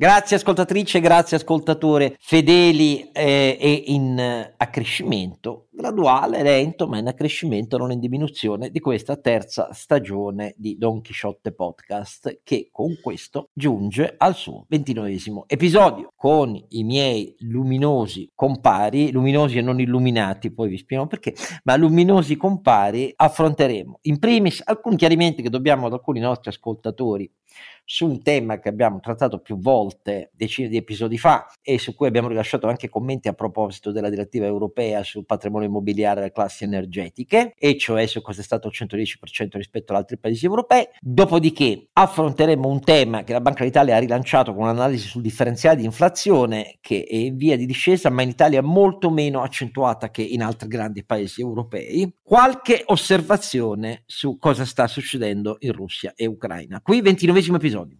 Grazie ascoltatrice, grazie ascoltatore, fedeli eh, e in eh, accrescimento, graduale, lento, ma in accrescimento, non in diminuzione, di questa terza stagione di Don Chisciotte Podcast, che con questo giunge al suo ventinovesimo episodio, con i miei luminosi compari, luminosi e non illuminati, poi vi spiego perché, ma luminosi compari, affronteremo. In primis alcuni chiarimenti che dobbiamo ad alcuni nostri ascoltatori su un tema che abbiamo trattato più volte decine di episodi fa e su cui abbiamo rilasciato anche commenti a proposito della direttiva europea sul patrimonio immobiliare delle classi energetiche e cioè su cosa è stato il 110% rispetto ad altri paesi europei. Dopodiché affronteremo un tema che la Banca d'Italia ha rilanciato con un'analisi sul differenziale di inflazione che è in via di discesa ma in Italia molto meno accentuata che in altri grandi paesi europei. Qualche osservazione su cosa sta succedendo in Russia e Ucraina. Qui 29 episodio episodio.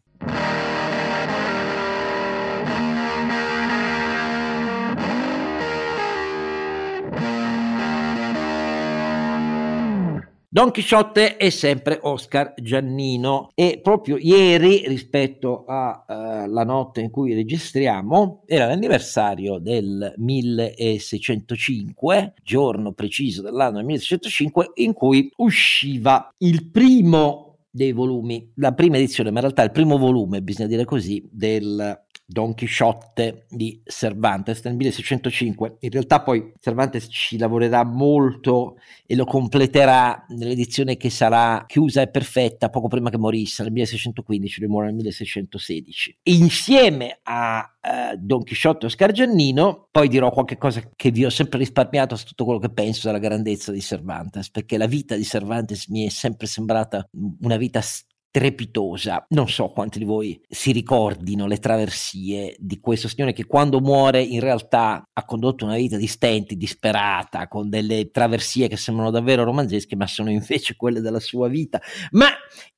Don Chisciotte è sempre Oscar Giannino e proprio ieri rispetto alla uh, notte in cui registriamo era l'anniversario del 1605, giorno preciso dell'anno 1605 in cui usciva il primo dei volumi, la prima edizione, ma in realtà il primo volume, bisogna dire così, del Don Chisciotte di Cervantes nel 1605. In realtà poi Cervantes ci lavorerà molto e lo completerà nell'edizione che sarà chiusa e perfetta poco prima che morisse, nel 1615, lui muore nel 1616. Insieme a uh, Don Chisciotte e Oscar Giannino, poi dirò qualche cosa che vi ho sempre risparmiato su tutto quello che penso della grandezza di Cervantes, perché la vita di Cervantes mi è sempre sembrata una vita strepitosa. Non so quanti di voi si ricordino le traversie di questo signore che quando muore in realtà ha condotto una vita di stenti, disperata, con delle traversie che sembrano davvero romanzesche, ma sono invece quelle della sua vita. Ma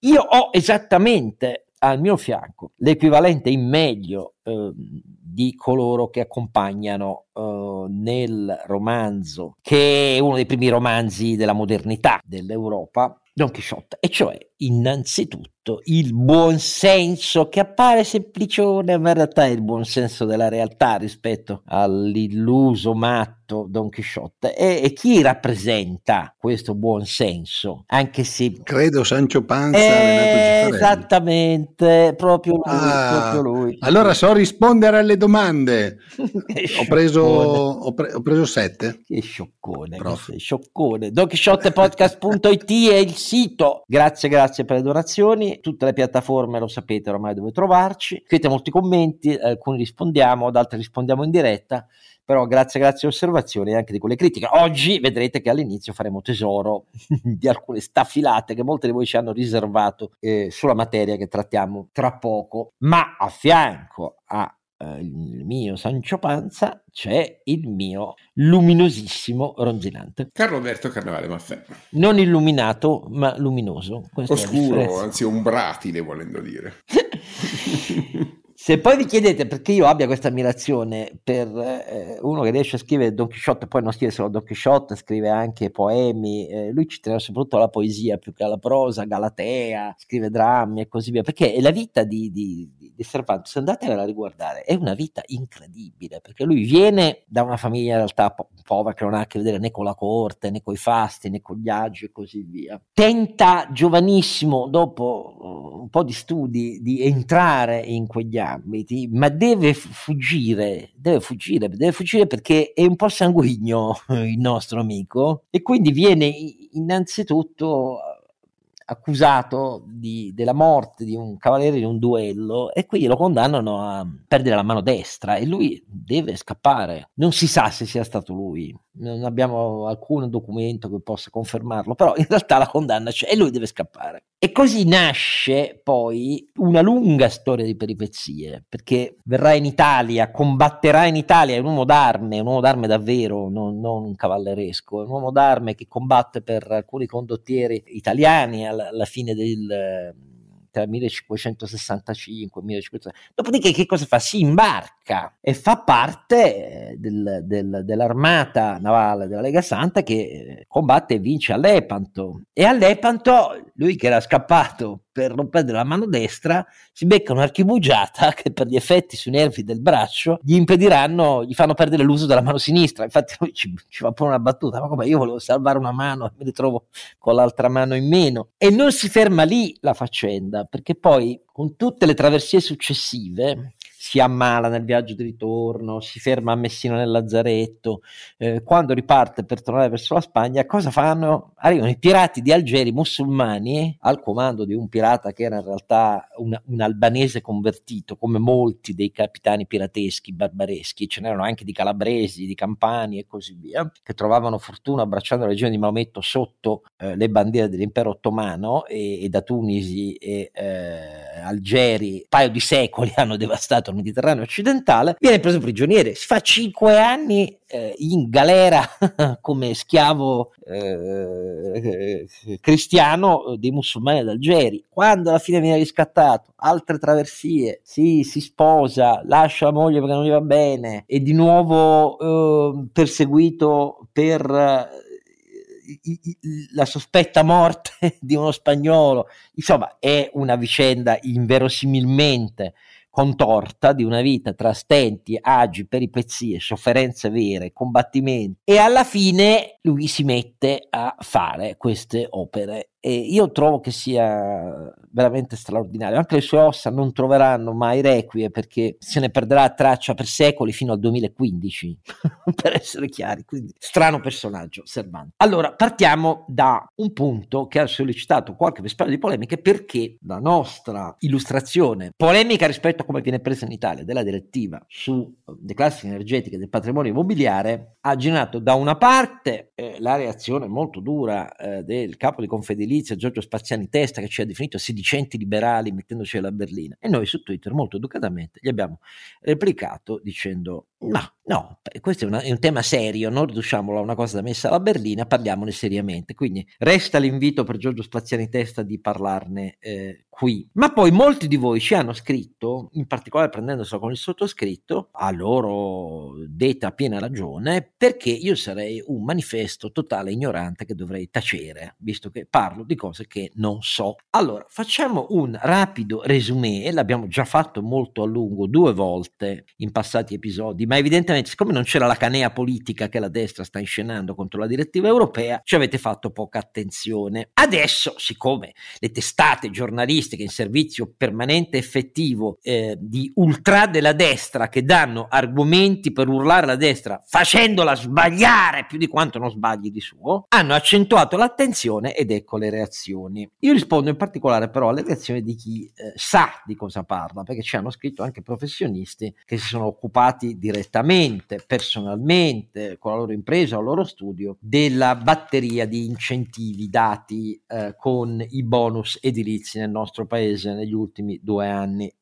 io ho esattamente al mio fianco l'equivalente in meglio eh, di coloro che accompagnano eh, nel romanzo, che è uno dei primi romanzi della modernità dell'Europa, Don Quixote, e cioè innanzitutto il buonsenso che appare semplicione, ma in realtà è il buonsenso della realtà rispetto all'illuso matto Don Chisciotte. E, e chi rappresenta questo buonsenso? Anche se... Credo Sancio Panza. Eh, esattamente, proprio lui, ah, proprio lui. Allora so rispondere alle domande. ho, preso, ho, pre- ho, preso, sette. Che scioccone, che scioccone. DonChisciottepodcast.it è il sito. Grazie, grazie per le donazioni, tutte le piattaforme lo sapete ormai dove trovarci, scrivete molti commenti, alcuni rispondiamo, ad altri rispondiamo in diretta, però grazie, grazie alle osservazioni e anche di quelle critiche. Oggi vedrete che all'inizio faremo tesoro di alcune staffilate che molte di voi ci hanno riservato eh, sulla materia che trattiamo tra poco, ma a fianco a eh, il mio Sancio Panza c'è il mio luminosissimo ronzinante. Carlo Alberto Carnevale Maffè. Non illuminato, ma luminoso. Questa Oscuro, anzi ombratile volendo dire. Se poi vi chiedete perché io abbia questa ammirazione per eh, uno che riesce a scrivere Don Quixote, poi non scrive solo Don Quixote, scrive anche poemi, eh, lui ci tiene soprattutto alla poesia più che alla prosa, Galatea, scrive drammi e così via, perché è la vita di, di, di Cervantes, andatevela a riguardare, è una vita incredibile, perché lui viene da una famiglia in realtà po- povera che non ha a che vedere né con la corte, né con i fasti, né con gli agi e così via. Tenta giovanissimo, dopo uh, un po' di studi, di entrare in quegli ambiti, ma deve fuggire, deve fuggire, deve fuggire perché è un po' sanguigno il nostro amico e quindi viene innanzitutto accusato di, della morte di un cavaliere in un duello e quindi lo condannano a perdere la mano destra e lui deve scappare. Non si sa se sia stato lui, non abbiamo alcun documento che possa confermarlo, però in realtà la condanna c'è e lui deve scappare. E così nasce poi una lunga storia di peripezie, perché verrà in Italia, combatterà in Italia, è un uomo d'arme, un uomo d'arme davvero, non, non un cavalleresco, è un uomo d'arme che combatte per alcuni condottieri italiani alla, alla fine del tra 1565 e 1560. Dopodiché che cosa fa? Si imbarca e fa parte eh, del, del, dell'armata navale della Lega Santa che eh, combatte e vince a Lepanto. E a Lepanto, lui che era scappato per non perdere la mano destra, si becca un'archibugiata che per gli effetti sui nervi del braccio gli impediranno, gli fanno perdere l'uso della mano sinistra. Infatti lui ci, ci fa pure una battuta, ma come io volevo salvare una mano e mi ritrovo con l'altra mano in meno. E non si ferma lì la faccenda, perché poi con tutte le traversie successive si ammala nel viaggio di ritorno, si ferma a Messina nel lazzaretto, eh, quando riparte per tornare verso la Spagna, cosa fanno? Arrivano i pirati di Algeri musulmani al comando di un pirata che era in realtà un, un albanese convertito, come molti dei capitani pirateschi barbareschi, ce n'erano anche di calabresi, di campani e così via, che trovavano fortuna abbracciando la regione di Maometto sotto eh, le bandiere dell'impero ottomano e, e da Tunisi e eh, Algeri, un paio di secoli hanno devastato il Mediterraneo occidentale, viene preso prigioniero, si fa cinque anni eh, in galera come schiavo eh, cristiano dei musulmani ad Algeri. Quando alla fine viene riscattato, altre traversie, si, si sposa, lascia la moglie perché non gli va bene, e di nuovo eh, perseguito per la sospetta morte di uno spagnolo. Insomma, è una vicenda inverosimilmente contorta di una vita tra stenti, agi, peripezie, sofferenze vere, combattimenti e alla fine lui si mette a fare queste opere e io trovo che sia veramente straordinario. Anche le sue ossa non troveranno mai requie perché se ne perderà traccia per secoli fino al 2015, per essere chiari. Quindi, strano personaggio, Servante. Allora, partiamo da un punto che ha sollecitato qualche vespaio di polemiche perché la nostra illustrazione polemica rispetto a come viene presa in Italia della direttiva sulle eh, classi energetiche del patrimonio immobiliare ha generato da una parte eh, la reazione molto dura eh, del capo di Confedilizia edilizia, Giorgio Spaziani Testa, che ci ha definito sedicenti liberali mettendoci la berlina. E noi su Twitter molto educatamente gli abbiamo replicato dicendo no, no, questo è, una, è un tema serio, non riduciamolo a una cosa da messa alla berlina, parliamone seriamente. Quindi resta l'invito per Giorgio Spaziani Testa di parlarne eh, qui. Ma poi molti di voi ci hanno scritto, in particolare prendendoselo con il sottoscritto, a loro detta piena ragione, perché io sarei un manifesto totale ignorante che dovrei tacere, visto che parlo di cose che non so. Allora, facciamo un rapido resumé, l'abbiamo già fatto molto a lungo due volte in passati episodi, ma evidentemente siccome non c'era la canea politica che la destra sta inscenando contro la direttiva europea, ci avete fatto poca attenzione. Adesso, siccome le testate giornalistiche giornalistiche in servizio permanente effettivo eh, di ultra della destra che danno argomenti per urlare la destra facendola sbagliare più di quanto non sbagli di suo, hanno accentuato l'attenzione ed ecco le reazioni. Io rispondo in particolare però alle reazioni di chi eh, sa di cosa parla, perché ci hanno scritto anche professionisti che si sono occupati direttamente, personalmente, con la loro impresa o il loro studio, della batteria di incentivi dati eh, con i bonus edilizi nel nostro paese negli ultimi due anni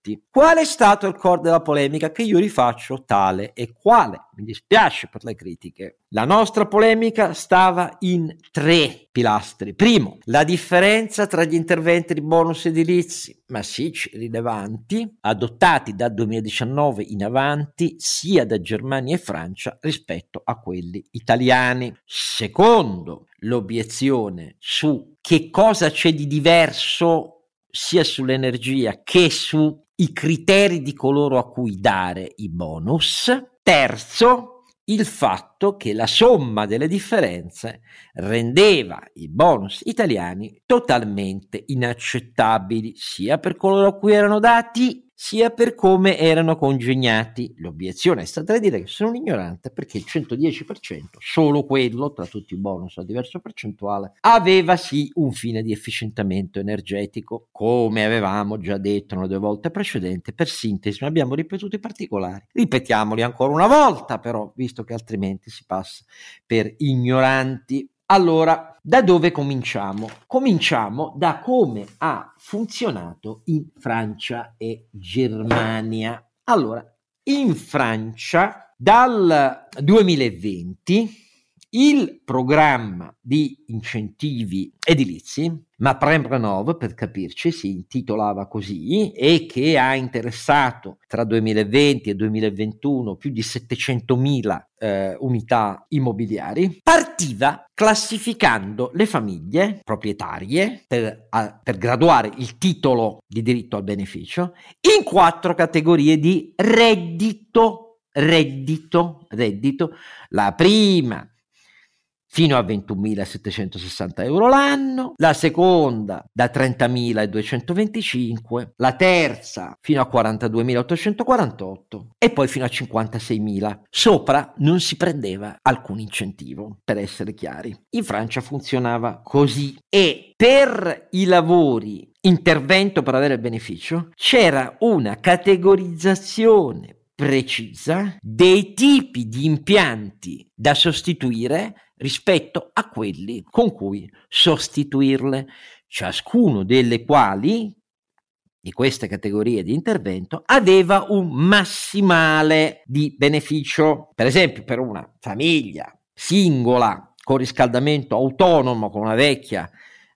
erotti. Qual è stato il core della polemica? Che io rifaccio tale e quale. Mi dispiace per le critiche. La nostra polemica stava in tre pilastri. Primo, la differenza tra gli interventi di bonus edilizi massicci rilevanti adottati dal 2019 in avanti sia da Germania e Francia rispetto a quelli italiani. Secondo, l'obiezione su che cosa c'è di diverso sia sull'energia che sui criteri di coloro a cui dare i bonus. Terzo, il fatto che la somma delle differenze rendeva i bonus italiani totalmente inaccettabili sia per coloro a cui erano dati sia per come erano congegnati. L'obiezione è stata di dire che sono un ignorante perché il 110%, solo quello tra tutti i bonus a diverso percentuale, aveva sì un fine di efficientamento energetico, come avevamo già detto una due volte precedente. Per sintesi, non abbiamo ripetuto i particolari. Ripetiamoli ancora una volta, però, visto che altrimenti si passa per ignoranti allora, da dove cominciamo? Cominciamo da come ha funzionato in Francia e Germania. Allora, in Francia dal 2020 il programma di incentivi edilizi ma Prembranov, per capirci, si intitolava così e che ha interessato tra 2020 e 2021 più di 700.000 eh, unità immobiliari, partiva classificando le famiglie proprietarie per, a, per graduare il titolo di diritto al beneficio in quattro categorie di reddito reddito, reddito, la prima fino a 21.760 euro l'anno, la seconda da 30.225, la terza fino a 42.848 e poi fino a 56.000. Sopra non si prendeva alcun incentivo, per essere chiari. In Francia funzionava così e per i lavori intervento per avere il beneficio c'era una categorizzazione precisa dei tipi di impianti da sostituire rispetto a quelli con cui sostituirle, ciascuno delle quali di queste categorie di intervento aveva un massimale di beneficio. Per esempio, per una famiglia singola con riscaldamento autonomo, con una vecchia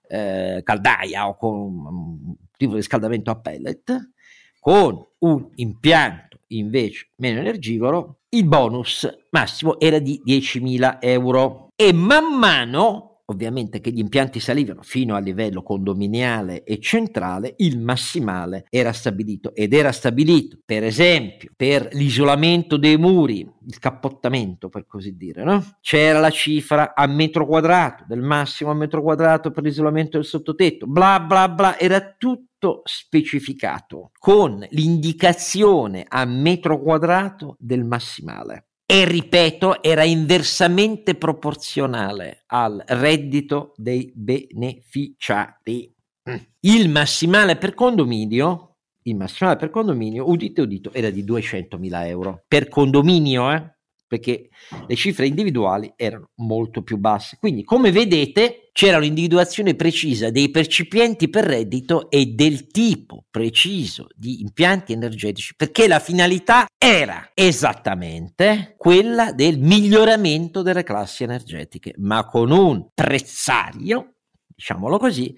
eh, caldaia o con un tipo di riscaldamento a pellet, con un impianto invece meno energivoro, il bonus massimo era di 10.000 euro e man mano ovviamente che gli impianti salivano fino a livello condominiale e centrale, il massimale era stabilito ed era stabilito, per esempio, per l'isolamento dei muri, il cappottamento per così dire, no? C'era la cifra a metro quadrato, del massimo a metro quadrato per l'isolamento del sottotetto, bla bla bla, era tutto specificato con l'indicazione a metro quadrato del massimale. E ripeto, era inversamente proporzionale al reddito dei beneficiari. Mm. Il massimale per condominio, il massimale per condominio, udite udito, era di 200.000 euro. Per condominio, eh? perché le cifre individuali erano molto più basse. Quindi, come vedete, c'era un'individuazione precisa dei percipienti per reddito e del tipo preciso di impianti energetici, perché la finalità era esattamente quella del miglioramento delle classi energetiche, ma con un prezzario, diciamolo così,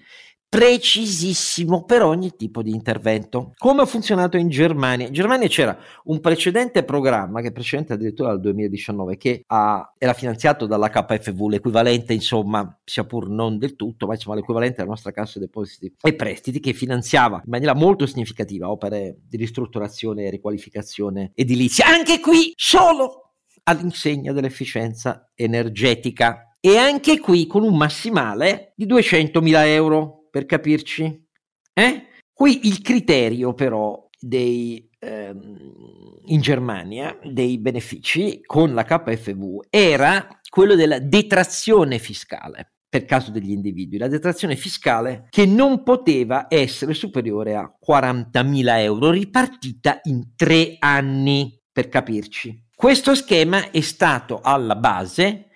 precisissimo per ogni tipo di intervento. Come ha funzionato in Germania? In Germania c'era un precedente programma, che è precedente addirittura dal 2019, che ha, era finanziato dalla KFV, l'equivalente insomma, sia pur non del tutto, ma insomma l'equivalente della nostra Cassa Depositi e Prestiti, che finanziava in maniera molto significativa opere di ristrutturazione e riqualificazione edilizia. Anche qui solo all'insegna dell'efficienza energetica e anche qui con un massimale di 200.000 euro per capirci? Eh? Qui il criterio però dei, ehm, in Germania dei benefici con la KFV era quello della detrazione fiscale per caso degli individui, la detrazione fiscale che non poteva essere superiore a 40.000 euro ripartita in tre anni, per capirci. Questo schema è stato alla base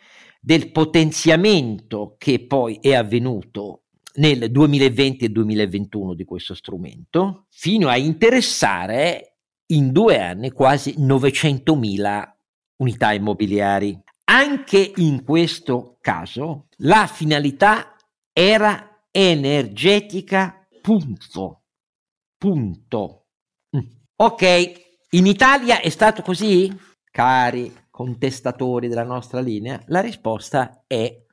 del potenziamento che poi è avvenuto nel 2020 e 2021 di questo strumento, fino a interessare in due anni quasi 900.000 unità immobiliari. Anche in questo caso la finalità era energetica, punto. Punto. Mm. Ok, in Italia è stato così? Cari contestatori della nostra linea, la risposta è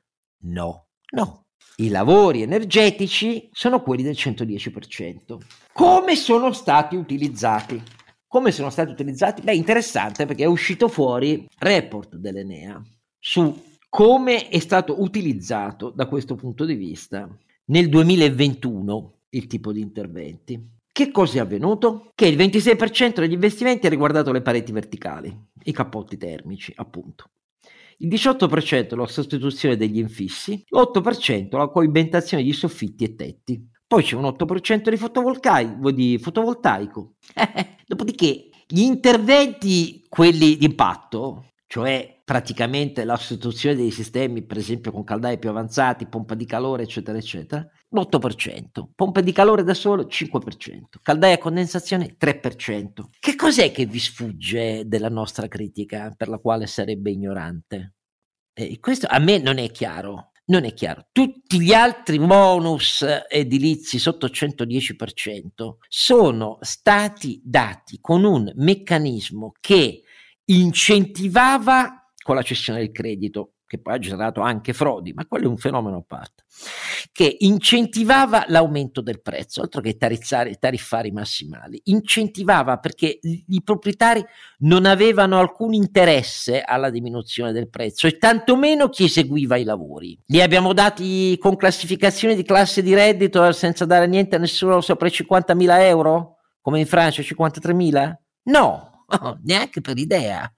no. No, i lavori energetici sono quelli del 110%. Come sono stati utilizzati? Come sono stati utilizzati? Beh, interessante perché è uscito fuori report dell'Enea su come è stato utilizzato da questo punto di vista nel 2021 il tipo di interventi. Che cosa è avvenuto? Che il 26% degli investimenti ha riguardato le pareti verticali, i cappotti termici, appunto il 18% la sostituzione degli infissi, l'8% la coibentazione di soffitti e tetti. Poi c'è un 8% di, fotovoltaico. Di fotovoltaico. Dopodiché gli interventi, quelli di impatto, cioè praticamente la sostituzione dei sistemi, per esempio con caldaie più avanzati, pompa di calore, eccetera, eccetera, l'8%, pompa di calore da solo 5%, caldaia a condensazione 3%. Che cos'è che vi sfugge della nostra critica per la quale sarebbe ignorante? E questo a me non è chiaro. non è chiaro. Tutti gli altri bonus edilizi sotto il 110% sono stati dati con un meccanismo che incentivava con la cessione del credito che poi ha generato anche frodi, ma quello è un fenomeno a parte, che incentivava l'aumento del prezzo, altro che tariffari massimali, incentivava perché i proprietari non avevano alcun interesse alla diminuzione del prezzo e tantomeno chi eseguiva i lavori. Li abbiamo dati con classificazione di classe di reddito senza dare niente a nessuno sopra i 50.000 euro, come in Francia 53.000? No, Neanche per idea.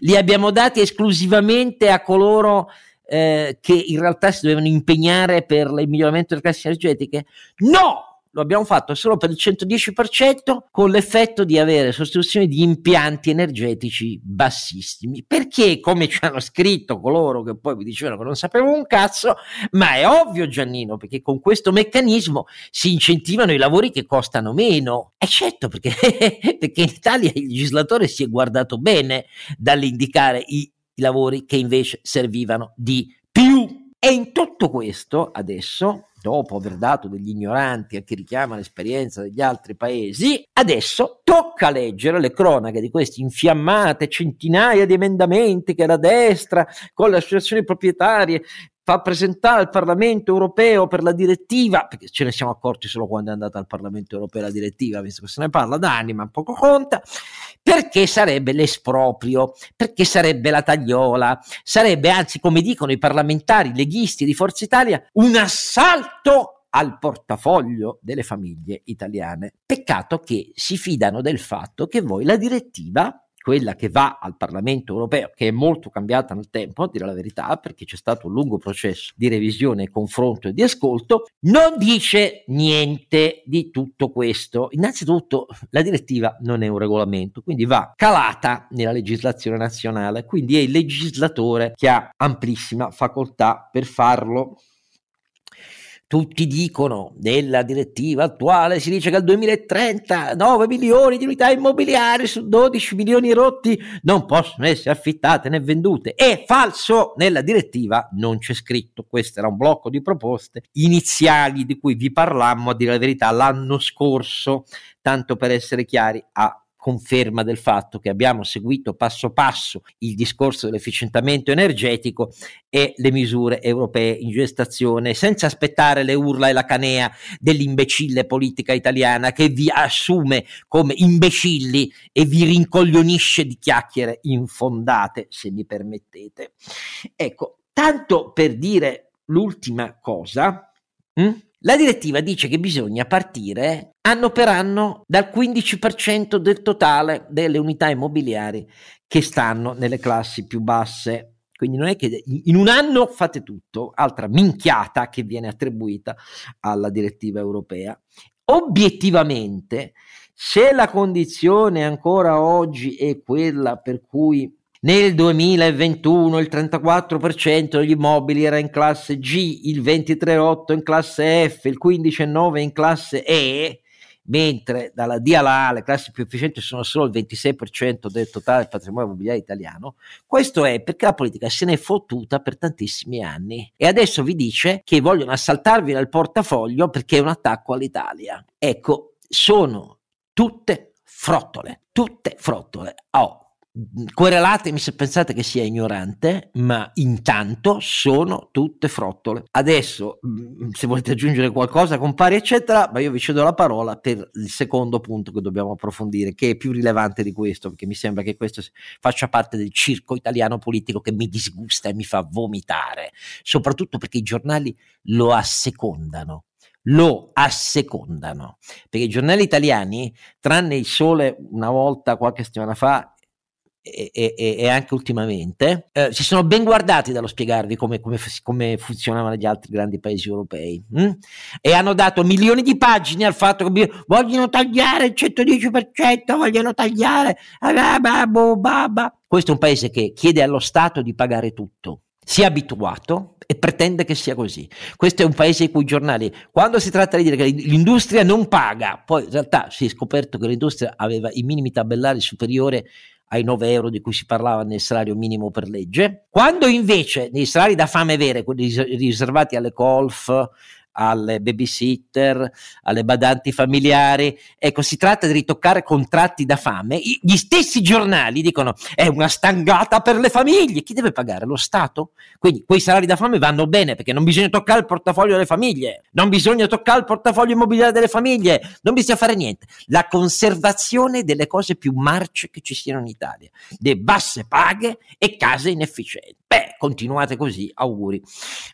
Li abbiamo dati esclusivamente a coloro eh, che in realtà si dovevano impegnare per il miglioramento delle classi energetiche? No! Lo abbiamo fatto solo per il 110% con l'effetto di avere sostituzione di impianti energetici bassissimi. Perché, come ci hanno scritto coloro che poi mi dicevano che non sapevano un cazzo, ma è ovvio Giannino, perché con questo meccanismo si incentivano i lavori che costano meno. E certo, perché, perché in Italia il legislatore si è guardato bene dall'indicare i, i lavori che invece servivano di più. E in tutto questo adesso dopo aver dato degli ignoranti a chi richiama l'esperienza degli altri paesi, adesso tocca leggere le cronache di queste infiammate centinaia di emendamenti che la destra con le associazioni proprietarie fa presentare al Parlamento europeo per la direttiva, perché ce ne siamo accorti solo quando è andata al Parlamento europeo la direttiva, visto che se ne parla da anni, ma poco conta, perché sarebbe l'esproprio, perché sarebbe la tagliola, sarebbe anzi, come dicono i parlamentari leghisti di Forza Italia, un assalto al portafoglio delle famiglie italiane. Peccato che si fidano del fatto che voi la direttiva quella che va al Parlamento europeo, che è molto cambiata nel tempo, a dire la verità, perché c'è stato un lungo processo di revisione, confronto e di ascolto, non dice niente di tutto questo. Innanzitutto la direttiva non è un regolamento, quindi va calata nella legislazione nazionale, quindi è il legislatore che ha amplissima facoltà per farlo tutti dicono nella direttiva attuale si dice che al 2030 9 milioni di unità immobiliari su 12 milioni rotti non possono essere affittate né vendute. È falso, nella direttiva non c'è scritto. Questo era un blocco di proposte iniziali di cui vi parlammo a dire la verità l'anno scorso, tanto per essere chiari a conferma del fatto che abbiamo seguito passo passo il discorso dell'efficientamento energetico e le misure europee in gestazione, senza aspettare le urla e la canea dell'imbecille politica italiana che vi assume come imbecilli e vi rincoglionisce di chiacchiere infondate, se mi permettete. Ecco, tanto per dire l'ultima cosa, hm? La direttiva dice che bisogna partire anno per anno dal 15% del totale delle unità immobiliari che stanno nelle classi più basse. Quindi non è che in un anno fate tutto, altra minchiata che viene attribuita alla direttiva europea. Obiettivamente, se la condizione ancora oggi è quella per cui nel 2021 il 34% degli immobili era in classe G, il 23,8% in classe F, il 15,9% in classe E, mentre dalla D alla A le classi più efficienti sono solo il 26% del totale del patrimonio immobiliare italiano. Questo è perché la politica se ne è fottuta per tantissimi anni e adesso vi dice che vogliono assaltarvi nel portafoglio perché è un attacco all'Italia. Ecco, sono tutte frottole, tutte frottole. Oh, Querelatemi se pensate che sia ignorante, ma intanto sono tutte frottole. Adesso, mm, se volete aggiungere qualcosa, compari, eccetera, ma io vi cedo la parola per il secondo punto che dobbiamo approfondire, che è più rilevante di questo, perché mi sembra che questo faccia parte del circo italiano politico che mi disgusta e mi fa vomitare, soprattutto perché i giornali lo assecondano lo assecondano perché i giornali italiani, tranne il sole una volta qualche settimana fa e, e, e, anche ultimamente, eh, si sono ben guardati dallo spiegarvi come, come, come funzionavano gli altri grandi paesi europei hm? e hanno dato milioni di pagine al fatto che vogliono tagliare il 110%, vogliono tagliare. Questo è un paese che chiede allo Stato di pagare tutto. Si è abituato e pretende che sia così. Questo è un paese in cui i giornali, quando si tratta di dire che l'industria non paga, poi in realtà si è scoperto che l'industria aveva i minimi tabellari superiori ai 9 euro di cui si parlava nel salario minimo per legge, quando invece nei salari da fame vere, quelli riservati alle golf, alle babysitter, alle badanti familiari. Ecco, si tratta di ritoccare contratti da fame. Gli stessi giornali dicono è una stangata per le famiglie. Chi deve pagare? Lo Stato? Quindi quei salari da fame vanno bene perché non bisogna toccare il portafoglio delle famiglie, non bisogna toccare il portafoglio immobiliare delle famiglie, non bisogna fare niente. La conservazione delle cose più marce che ci siano in Italia, le basse paghe e case inefficienti. Beh, continuate così, auguri.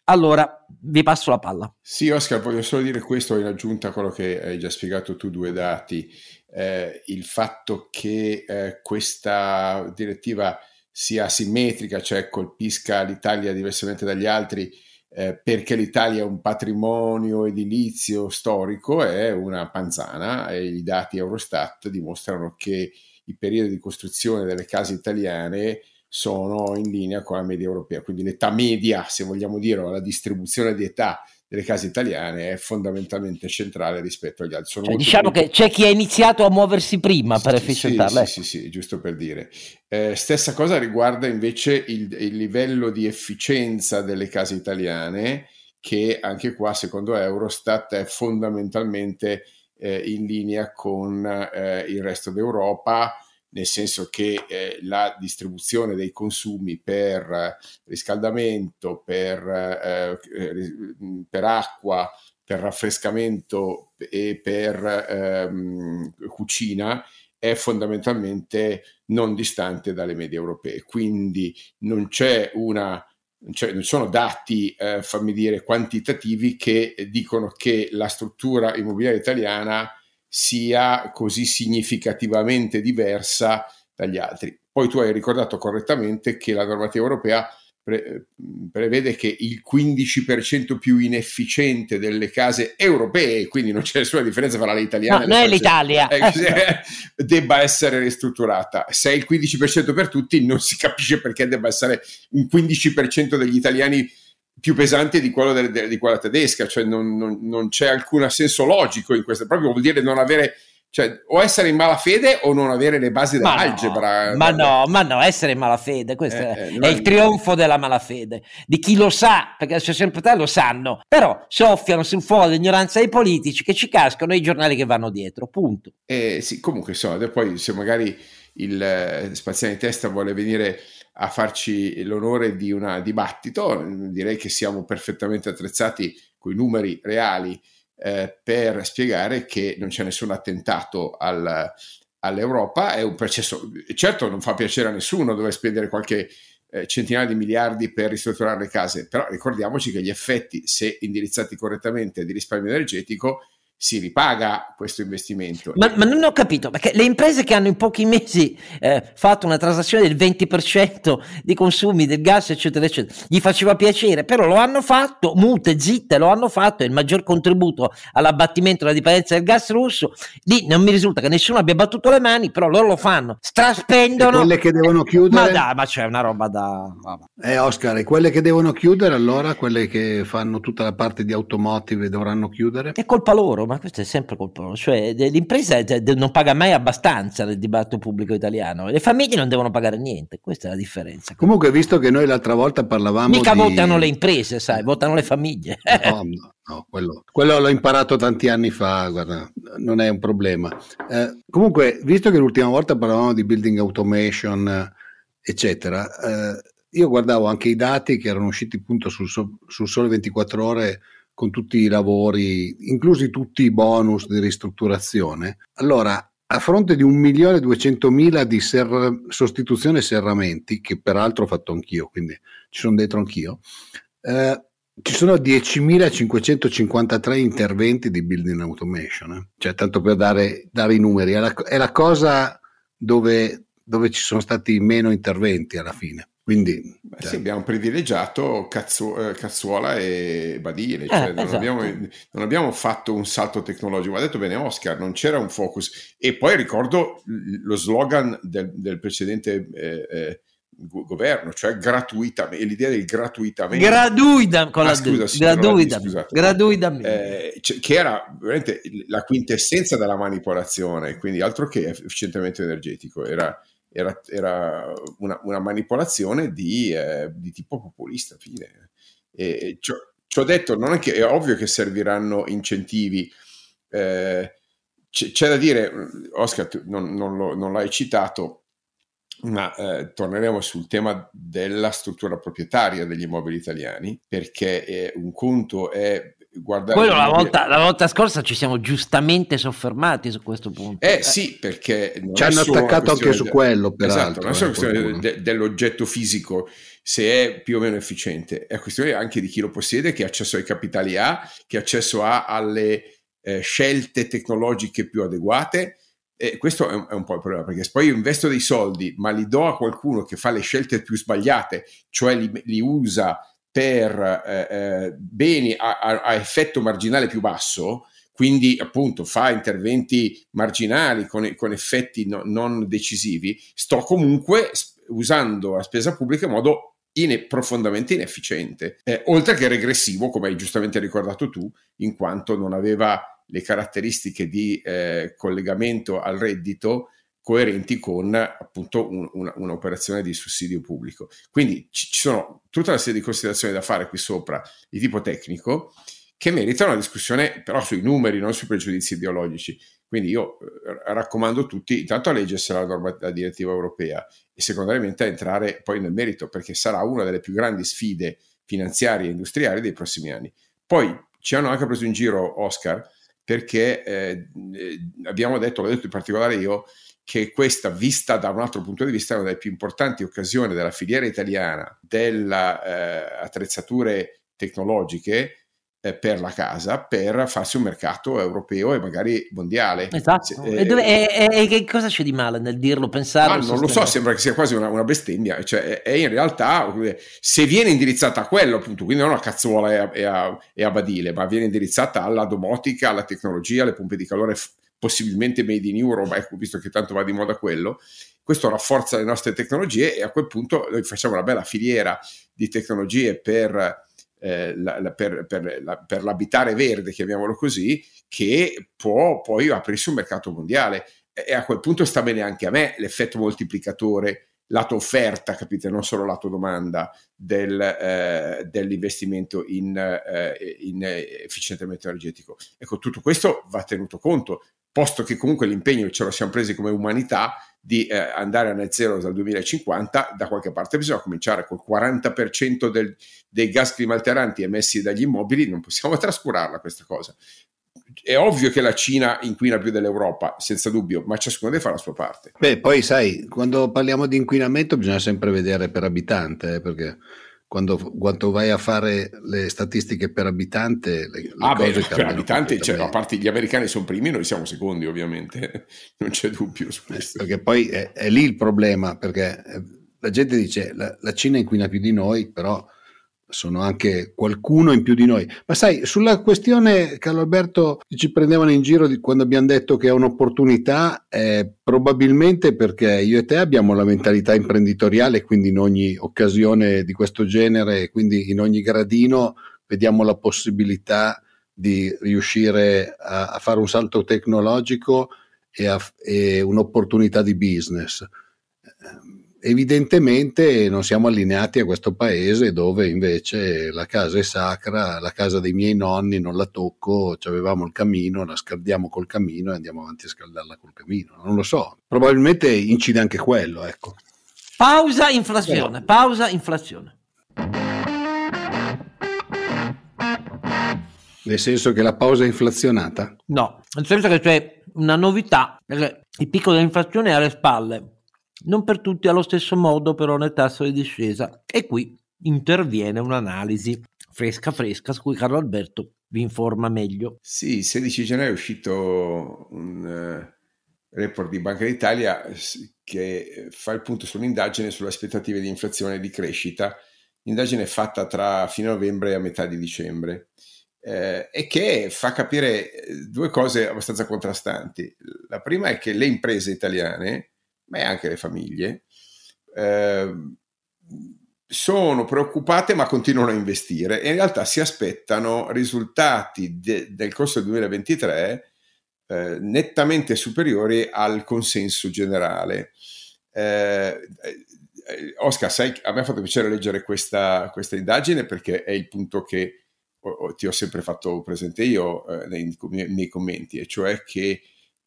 Allora, vi passo la palla. Sì, Oscar, voglio solo dire questo in aggiunta a quello che hai già spiegato tu, due dati. Eh, il fatto che eh, questa direttiva sia asimmetrica, cioè colpisca l'Italia diversamente dagli altri, eh, perché l'Italia è un patrimonio edilizio storico, è una panzana e i dati Eurostat dimostrano che i periodi di costruzione delle case italiane sono in linea con la media europea, quindi l'età media, se vogliamo dire, la distribuzione di età delle case italiane è fondamentalmente centrale rispetto agli altri. Cioè, diciamo più... che c'è chi ha iniziato a muoversi prima per efficientarla. Sì, sì, sì, giusto per dire. Eh, stessa cosa riguarda invece il, il, livello di efficienza delle case italiane, che anche qua, secondo Eurostat, è fondamentalmente eh, in linea con eh, il resto d'Europa nel senso che eh, la distribuzione dei consumi per eh, riscaldamento, per, eh, per, acqua, per raffrescamento e per ehm, cucina è fondamentalmente non distante dalle medie europee. Quindi non c'è una cioè non sono dati, eh, fammi dire, quantitativi che dicono che la struttura immobiliare italiana sia così significativamente diversa dagli altri. Poi tu hai ricordato correttamente che la normativa europea pre- prevede che il 15% più inefficiente delle case europee, quindi non c'è nessuna differenza tra le italiane no, e le l'Italia, eh, debba essere ristrutturata. Se è il 15% per tutti, non si capisce perché debba essere un 15% degli italiani più pesante di, quello de, de, di quella tedesca, cioè non, non, non, c'è alcun senso logico in questo, proprio vuol dire non avere, cioè o essere in malafede o non avere le basi dell'algebra. No, ma no, ma no, essere in malafede, questo eh, è, eh, è il trionfo della malafede, di chi lo sa, perché se sempre te lo sanno, però soffiano sul fuoco dell'ignoranza dei politici che ci cascano i giornali che vanno dietro, punto. Eh, sì, comunque insomma, poi se magari il eh, Spaziani Testa vuole venire a farci l'onore di un dibattito. Direi che siamo perfettamente attrezzati con i numeri reali eh, per spiegare che non c'è nessun attentato al, all'Europa. È un processo, certo, non fa piacere a nessuno dover spendere qualche eh, centinaia di miliardi per ristrutturare le case, però ricordiamoci che gli effetti, se indirizzati correttamente di risparmio energetico, si ripaga questo investimento. Ma, ma, non ho capito, perché le imprese che hanno in pochi mesi eh, fatto una transazione del 20% di consumi del gas, eccetera, eccetera, gli faceva piacere, però lo hanno fatto, mute, zitte, lo hanno fatto, è il maggior contributo all'abbattimento della dipendenza del gas russo. Lì non mi risulta che nessuno abbia battuto le mani, però loro lo fanno, straspendono. E quelle che devono chiudere... Ma dai, ma c'è una roba da... Vabbè. Eh Oscar, e quelle che devono chiudere allora, quelle che fanno tutta la parte di automotive dovranno chiudere? È colpa loro ma questo è sempre colpa loro. Cioè, l'impresa non paga mai abbastanza nel dibattito pubblico italiano. Le famiglie non devono pagare niente, questa è la differenza. Comunque, visto che noi l'altra volta parlavamo. Mica di... votano le imprese, sai, votano le famiglie. No, no, no quello, quello, l'ho imparato tanti anni fa, guarda, non è un problema. Eh, comunque, visto che l'ultima volta parlavamo di building automation, eccetera, eh, io guardavo anche i dati che erano usciti appunto sul, sul Sole 24 Ore con tutti i lavori, inclusi tutti i bonus di ristrutturazione. Allora, a fronte di 1.200.000 di ser- sostituzione serramenti, che peraltro ho fatto anch'io, quindi ci sono dentro anch'io, eh, ci sono 10.553 interventi di building automation, eh? cioè tanto per dare, dare i numeri, è la, è la cosa dove, dove ci sono stati meno interventi alla fine. Quindi, Beh, cioè... sì, abbiamo privilegiato Cazzu- eh, Cazzuola e Badile, cioè eh, non, esatto. abbiamo, non, abbiamo, fatto un salto tecnologico. Ha detto bene Oscar, non c'era un focus. E poi ricordo lo slogan del, del precedente eh, eh governo, cioè gratuitamente, l'idea del gratuitamente. Gratuita, con ah, la scusa, sì. Eh, cioè, che era veramente la quintessenza della manipolazione, quindi altro che efficientamento energetico, era era, era una, una, manipolazione di, eh, di, tipo populista. Fine. E, ci, ho detto, non è, che, è ovvio che serviranno incentivi. Eh, c'è, c'è, da dire, Oscar, non, non, lo, non l'hai citato, ma eh, torneremo sul tema della struttura proprietaria degli immobili italiani, perché un conto è guardare... Quello la volta, la volta, scorsa ci siamo giustamente soffermati su questo punto. Eh, eh. sì, perché... Ci hanno attaccato anche su quello, peraltro. Esatto, non è solo eh, questione de- dell'oggetto fisico, se è più o meno efficiente, è questione anche di chi lo possiede, che accesso ai capitali ha, che accesso ha alle eh, scelte tecnologiche più adeguate. E questo è un, è un, po' il problema, perché se poi io investo dei soldi, ma li do a qualcuno che fa le scelte più sbagliate, cioè li, li usa per eh, eh, beni a, a, a, effetto marginale più basso, quindi appunto fa interventi marginali con, con effetti no, non decisivi, sto comunque usando la spesa pubblica in modo in, profondamente inefficiente, eh, oltre che regressivo, come hai giustamente ricordato tu, in quanto non aveva le caratteristiche di eh, collegamento al reddito coerenti con appunto un, una, un'operazione di sussidio pubblico. Quindi ci, ci, sono tutta una serie di considerazioni da fare qui sopra di tipo tecnico che meritano una discussione però sui numeri, non sui pregiudizi ideologici. Quindi io eh, raccomando tutti intanto a leggersi la, norma, la direttiva europea e secondariamente a entrare poi nel merito perché sarà una delle più grandi sfide finanziarie e industriali dei prossimi anni. Poi ci hanno anche preso in giro Oscar perché eh, eh abbiamo detto, l'ho detto in particolare io, che questa, vista da un altro punto di vista, è una delle più importanti occasioni della filiera italiana delle eh, attrezzature tecnologiche eh, per la casa per farsi un mercato europeo e magari mondiale. Esatto. Eh, e, dove, e, e, che cosa c'è di male nel dirlo, pensarlo? Non lo so, sembra che sia quasi una, una bestemmia, cioè è, in realtà se viene indirizzata a quello, appunto, quindi non a cazzuola e a, a, e a badile, ma viene indirizzata alla domotica, alla tecnologia, alle pompe di calore possibilmente made in Europe, ecco, visto che tanto va di moda quello, questo rafforza le nostre tecnologie e a quel punto noi facciamo una bella filiera di tecnologie per, eh, la, la, per, per, la, per l'abitare verde, chiamiamolo così, che può poi aprirsi un mercato mondiale. E a quel punto sta bene anche a me l'effetto moltiplicatore lato offerta, capite, non solo lato domanda del, eh, dell'investimento in, eh, in efficientamento energetico. Ecco, tutto questo va tenuto conto posto che comunque l'impegno ce lo siamo presi come umanità di eh, andare a net zero dal 2050, da qualche parte bisogna cominciare col 40% del, dei gas climalteranti emessi dagli immobili, non possiamo trascurarla questa cosa. È ovvio che la Cina inquina più dell'Europa, senza dubbio, ma ciascuno deve fare la sua parte. Beh, poi sai, quando parliamo di inquinamento bisogna sempre vedere per abitante, eh, perché quando, quando, vai a fare le statistiche per abitante, le, le ah, beh, per abitante, cioè, a parte gli americani sono primi, noi siamo secondi, ovviamente, non c'è dubbio su eh, questo. Perché poi è, è lì il problema, perché eh, la gente dice la, la Cina inquina più di noi, però sono anche qualcuno in più di noi. Ma sai, sulla questione, Carlo Alberto, ci prendevano in giro quando abbiamo detto che è un'opportunità, eh, probabilmente perché io e te abbiamo la mentalità imprenditoriale, quindi in ogni occasione di questo genere, quindi in ogni gradino, vediamo la possibilità di riuscire a, a fare un salto tecnologico e, a, e un'opportunità di business evidentemente non siamo allineati a questo paese dove invece la casa è sacra, la casa dei miei nonni non la tocco, avevamo il camino, la scaldiamo col camino e andiamo avanti a scaldarla col camino. Non lo so, probabilmente incide anche quello, ecco. Pausa inflazione, pausa inflazione. Nel senso che la pausa è inflazionata? No, nel senso che c'è una novità, perché il picco dell'inflazione è alle spalle non per tutti allo stesso modo però nel tasso di discesa e qui interviene un'analisi fresca fresca su cui Carlo Alberto vi informa meglio. Sì, il 16 gennaio è uscito un uh, report di Banca d'Italia che fa il punto su un'indagine sulle aspettative di inflazione e di crescita, indagine fatta tra fine novembre e a metà di dicembre. Eh, e che fa capire due cose abbastanza contrastanti. La prima è che le imprese italiane ma anche le famiglie, eh, sono preoccupate ma continuano a investire e in realtà si aspettano risultati de- del corso del 2023 eh, nettamente superiori al consenso generale. Eh, eh, Oscar, sai, a me ha fatto piacere leggere questa, questa indagine perché è il punto che ti ho sempre fatto presente io eh, nei, nei, commenti, e cioè che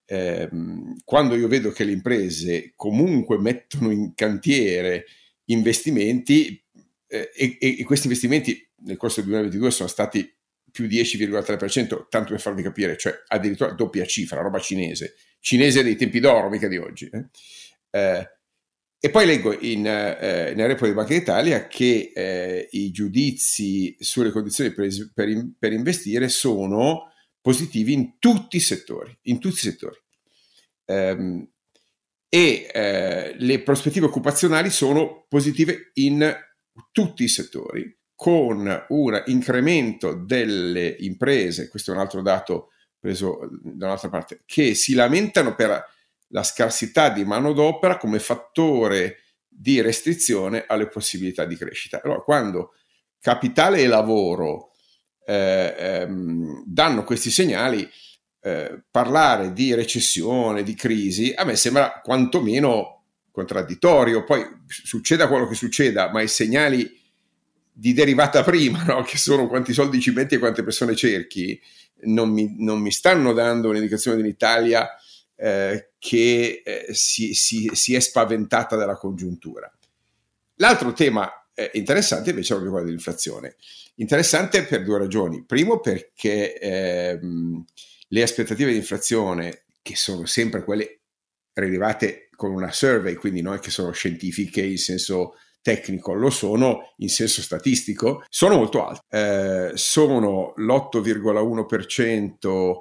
ehm, quando io vedo che le imprese comunque mettono in cantiere investimenti eh, e, e, questi investimenti nel corso del 2022 sono stati più 10,3%, tanto per farvi capire, cioè addirittura doppia cifra, roba cinese, cinese dei tempi d'oro, mica di oggi. Eh? Eh, e poi leggo in, eh, nel report di Banca d'Italia che eh, i giudizi sulle condizioni per, per, per, investire sono positivi in tutti i settori. In tutti i settori. Um, e eh, le prospettive occupazionali sono positive in tutti i settori, con un incremento delle imprese, questo è un altro dato preso da un'altra parte, che si lamentano per la scarsità di manodopera come fattore di restrizione alle possibilità di crescita. Allora, quando capitale e lavoro eh, ehm, danno questi segnali, eh, parlare di recessione, di crisi, a me sembra quantomeno contraddittorio. Poi succeda quello che succeda, ma i segnali di derivata prima, no? che sono quanti soldi ci metti e quante persone cerchi, non mi, non mi stanno dando un'indicazione dell'Italia eh, che eh, si, si, si, è spaventata dalla congiuntura. L'altro tema eh, interessante invece è proprio quello dell'inflazione. Interessante per due ragioni. Primo perché ehm, le aspettative di inflazione, che sono sempre quelle rilevate con una survey, quindi non è che sono scientifiche in senso tecnico, lo sono in senso statistico, sono molto alte. Eh, sono l'8,1%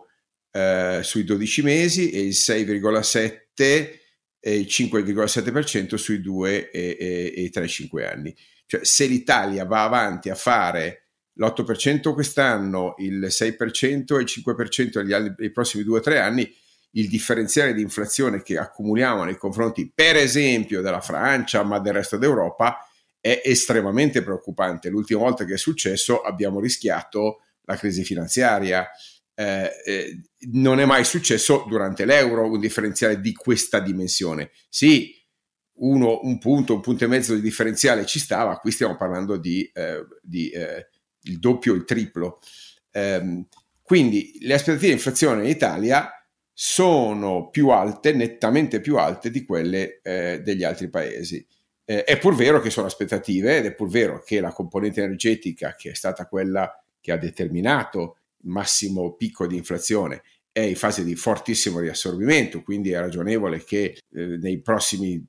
eh, sui 12 mesi e il 6,7% e il 5,7% sui 2 e, e, e 3-5 anni. Cioè se l'Italia va avanti a fare l'8% quest'anno, il 6% e il 5% negli anni, nei prossimi 2-3 anni, il differenziale di inflazione che accumuliamo nei confronti, per esempio, della Francia, ma del resto d'Europa, è estremamente preoccupante. L'ultima volta che è successo abbiamo rischiato la crisi finanziaria eh, eh, non è mai successo durante l'euro un differenziale di questa dimensione. Sì, uno, un punto, un punto e mezzo di differenziale ci stava, qui stiamo parlando di, eh, di eh, il doppio, il triplo. Ehm, quindi le aspettative di inflazione in Italia sono più alte, nettamente più alte di quelle eh, degli altri paesi. Eh, è pur vero che sono aspettative ed è pur vero che la componente energetica, che è stata quella che ha determinato massimo picco di inflazione è in fase di fortissimo riassorbimento, quindi è ragionevole che eh, nei prossimi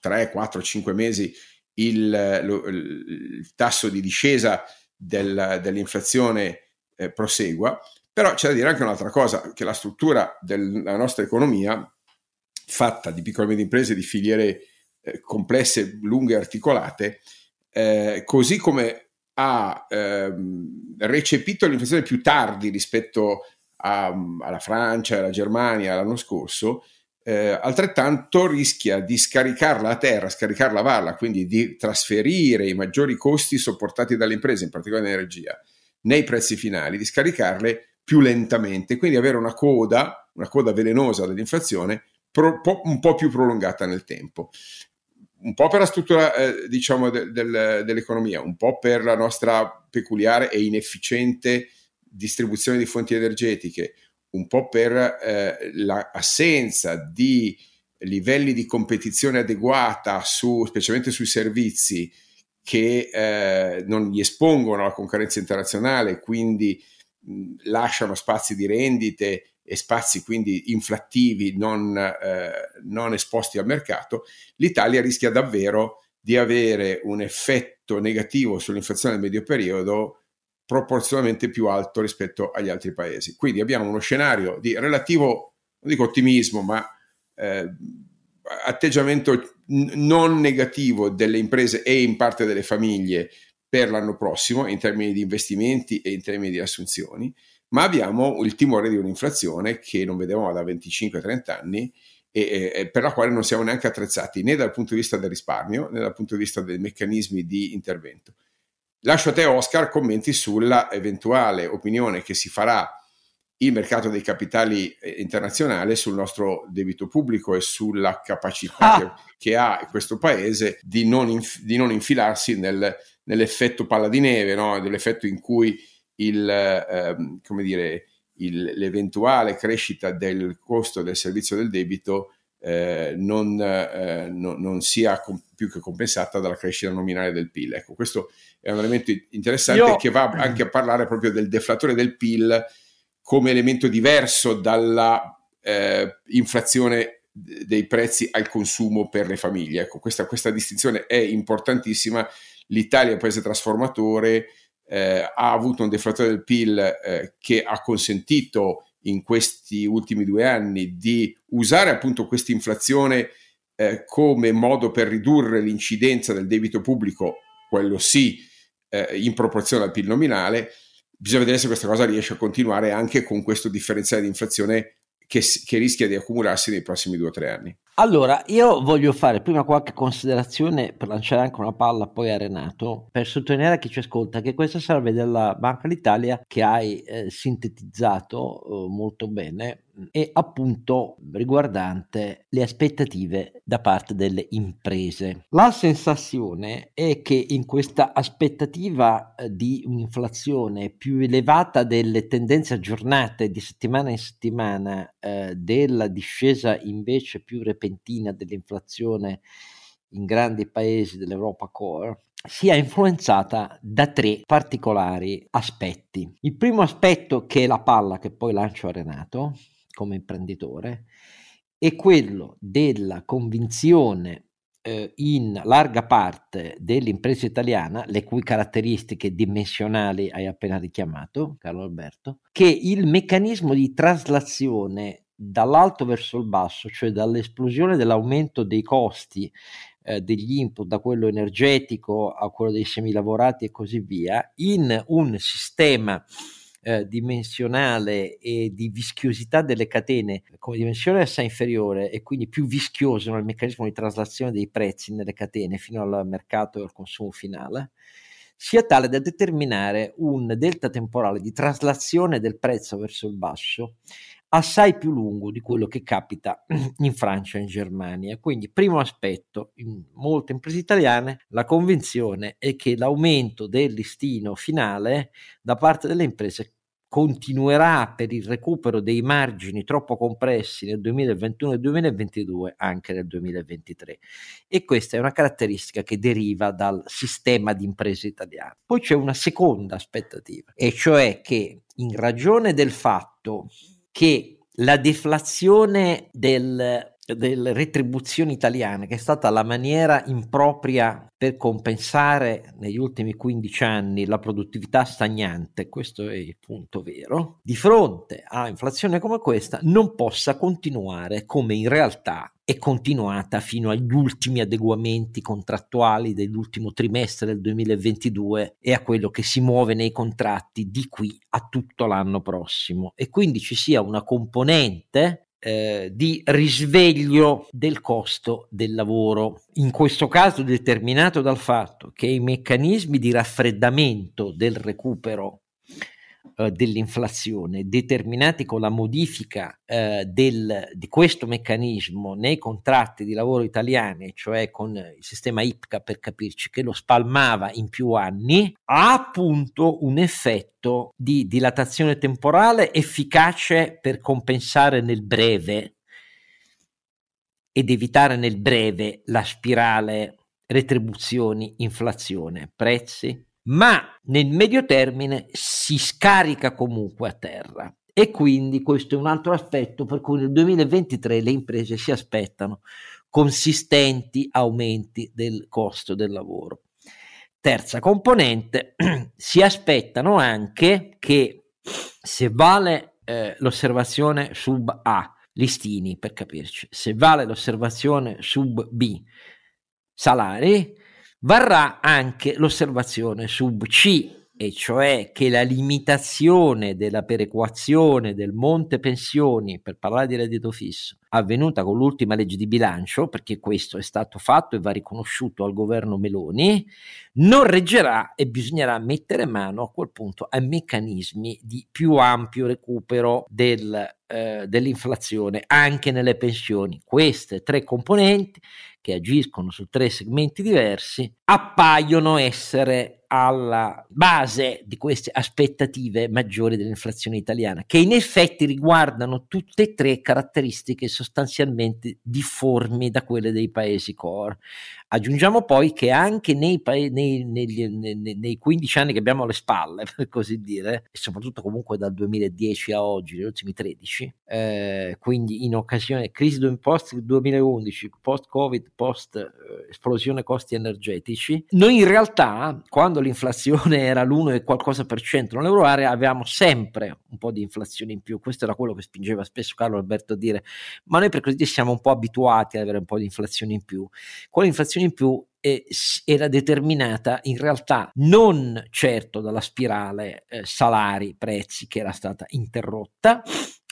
3, 4, 5 mesi il, lo, il tasso di discesa del, dell'inflazione eh, prosegua, però c'è da dire anche un'altra cosa, che la struttura della nostra economia, fatta di piccole e medie imprese, di filiere eh, complesse, lunghe e articolate, eh, così come ha ehm, recepito l'inflazione più tardi rispetto a, alla Francia, alla Germania l'anno scorso, eh, altrettanto rischia di scaricarla a terra, scaricarla a valle, quindi di trasferire i maggiori costi sopportati dalle imprese, in particolare l'energia, nei prezzi finali, di scaricarle più lentamente, quindi avere una coda, una coda velenosa dell'inflazione pro, po, un po' più prolungata nel tempo. Un po' per la struttura eh, diciamo de, del, dell'economia, un po' per la nostra peculiare e inefficiente distribuzione di fonti energetiche, un po' per eh, l'assenza di livelli di competizione adeguata, su, specialmente sui servizi, che eh, non gli espongono alla concorrenza internazionale, quindi mh, lasciano spazi di rendite e spazi quindi inflattivi non, eh, non esposti al mercato, l'Italia rischia davvero di avere un effetto negativo sull'inflazione nel medio periodo proporzionalmente più alto rispetto agli altri paesi. Quindi abbiamo uno scenario di relativo, non dico ottimismo, ma eh, atteggiamento non negativo delle imprese e in parte delle famiglie per l'anno prossimo in termini di investimenti e in termini di assunzioni ma abbiamo il timore di un'inflazione che non vedevamo da 25-30 anni e, e, per la quale non siamo neanche attrezzati né dal punto di vista del risparmio né dal punto di vista dei meccanismi di intervento. Lascio a te Oscar commenti sulla eventuale opinione che si farà il mercato dei capitali eh, internazionale sul nostro debito pubblico e sulla capacità ah. che, che, ha questo paese di non, inf- di non infilarsi nel, nell'effetto palla di neve, no? nell'effetto in cui il, eh, come dire, il, l'eventuale crescita del costo del servizio del debito eh, non, eh, no, non, sia com- più che compensata dalla crescita nominale del PIL. Ecco, questo è un elemento interessante Io... che va anche a parlare proprio del deflatore del PIL come elemento diverso dalla eh, inflazione dei prezzi al consumo per le famiglie. Ecco, questa, questa distinzione è importantissima. L'Italia è un paese trasformatore, eh, ha avuto un deflatore del PIL eh, che ha consentito in questi ultimi due anni di usare appunto questa inflazione eh, come modo per ridurre l'incidenza del debito pubblico, quello sì, eh, in proporzione al PIL nominale, bisogna vedere se questa cosa riesce a continuare anche con questo differenziale di inflazione che, che rischia di accumularsi nei prossimi due o tre anni. Allora, io voglio fare prima qualche considerazione per lanciare anche una palla poi a Renato, per sottolineare a chi ci ascolta che questa serve della Banca d'Italia che hai eh, sintetizzato eh, molto bene e appunto riguardante le aspettative da parte delle imprese. La sensazione è che in questa aspettativa eh, di un'inflazione più elevata delle tendenze aggiornate di settimana in settimana, eh, della discesa invece più repentina dell'inflazione in grandi paesi dell'Europa core, sia influenzata da tre particolari aspetti. Il primo aspetto, che è la palla che poi lancio a Renato, come imprenditore è quello della convinzione eh, in larga parte dell'impresa italiana, le cui caratteristiche dimensionali hai appena richiamato, Carlo Alberto, che il meccanismo di traslazione dall'alto verso il basso, cioè dall'esplosione dell'aumento dei costi eh, degli input, da quello energetico a quello dei semilavorati e così via, in un sistema eh, dimensionale e di vischiosità delle catene come dimensione assai inferiore e quindi più vischioso nel meccanismo di traslazione dei prezzi nelle catene fino al mercato e al consumo finale, sia tale da determinare un delta temporale di traslazione del prezzo verso il basso assai più lungo di quello che capita in Francia e in Germania. Quindi, primo aspetto, in molte imprese italiane la convinzione è che l'aumento del listino finale da parte delle imprese continuerà per il recupero dei margini troppo compressi nel 2021 e 2022 anche nel 2023 e questa è una caratteristica che deriva dal sistema di imprese italiane. Poi c'è una seconda aspettativa e cioè che in ragione del fatto che la deflazione del, delle retribuzioni italiane, che è stata la maniera impropria per compensare negli ultimi 15 anni la produttività stagnante, questo è il punto vero, di fronte a inflazione come questa non possa continuare come in realtà è continuata fino agli ultimi adeguamenti contrattuali dell'ultimo trimestre del 2022 e a quello che si muove nei contratti di qui a tutto l'anno prossimo. E quindi ci sia una componente eh, di risveglio del costo del lavoro, in questo caso determinato dal fatto che i meccanismi di raffreddamento del recupero eh, dell'inflazione determinati con la modifica eh, del, di questo meccanismo nei contratti di lavoro italiani, cioè con il sistema IPCA per capirci, che lo spalmava in più anni, ha appunto un effetto di dilatazione temporale efficace per compensare nel breve ed evitare nel breve la spirale retribuzioni, inflazione, prezzi, ma nel medio termine si scarica comunque a terra. E quindi questo è un altro aspetto per cui nel 2023 le imprese si aspettano consistenti aumenti del costo del lavoro. Terza componente, si aspettano anche che se vale eh, l'osservazione sub A, listini per capirci, se vale l'osservazione sub B, salari, varrà anche l'osservazione sub C e cioè che la limitazione della perequazione del monte pensioni, per parlare di reddito fisso, avvenuta con l'ultima legge di bilancio, perché questo è stato fatto e va riconosciuto al governo Meloni, non reggerà e bisognerà mettere mano a quel punto ai meccanismi di più ampio recupero del, eh, dell'inflazione anche nelle pensioni. Queste tre componenti che agiscono su tre segmenti diversi appaiono essere alla base di queste aspettative maggiori dell'inflazione italiana, che in effetti riguardano tutte e tre caratteristiche sostanzialmente difformi da quelle dei paesi core. Aggiungiamo poi che anche nei, nei, nei, nei, 15 anni che abbiamo alle spalle, per così dire, e soprattutto comunque dal 2010 a oggi, negli ultimi 13, eh, quindi in occasione crisi post 2011, post Covid, post eh, esplosione costi energetici, noi in realtà quando l'inflazione era l'1 e qualcosa per cento nell'euro area avevamo sempre un po' di inflazione in più, questo era quello che spingeva spesso Carlo Alberto a dire, ma noi per così dire siamo un po' abituati ad avere un po' di inflazione in più. Quell'inflazione in più era determinata in realtà non certo dalla spirale eh, salari-prezzi che era stata interrotta,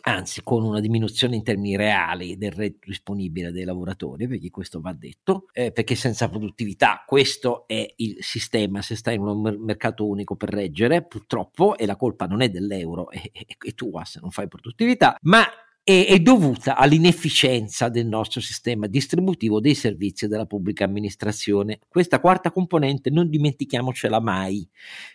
anzi con una diminuzione in termini reali del reddito disponibile dei lavoratori, perché questo va detto, eh, perché senza produttività. Questo è il sistema, se stai in un mercato unico per reggere, purtroppo, e la colpa non è dell'euro, è, è, è tua se non fai produttività, ma è, è dovuta all'inefficienza del nostro sistema distributivo dei servizi della pubblica amministrazione. Questa quarta componente non dimentichiamocela mai,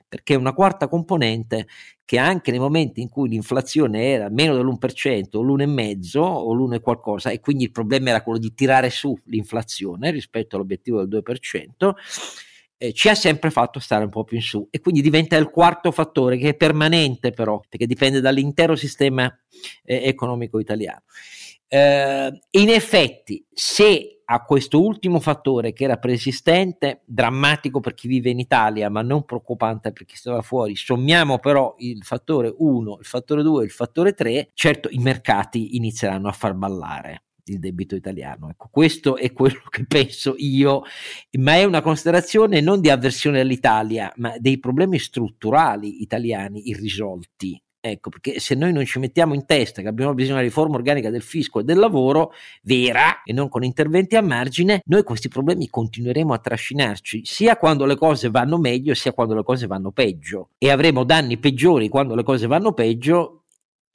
perché è una quarta componente che anche nei momenti in cui l'inflazione era meno dell'1% o l'1,5% o l'1 e qualcosa e quindi il problema era quello di tirare su l'inflazione rispetto all'obiettivo del 2%, eh, ci ha sempre fatto stare un po' più in su e quindi diventa il quarto fattore che è permanente però, perché dipende dall'intero sistema eh, economico italiano. Eh, in effetti, se a questo ultimo fattore che era preesistente, drammatico per chi vive in Italia, ma non preoccupante per chi stava fuori, sommiamo però il fattore 1, il fattore 2 e il fattore 3, certo i mercati inizieranno a far ballare il debito italiano. Ecco, questo è quello che penso io, ma è una considerazione non di avversione all'Italia, ma dei problemi strutturali italiani irrisolti. Ecco, perché se noi non ci mettiamo in testa che abbiamo bisogno di una riforma organica del fisco e del lavoro vera e non con interventi a margine, noi questi problemi continueremo a trascinarci sia quando le cose vanno meglio sia quando le cose vanno peggio e avremo danni peggiori quando le cose vanno peggio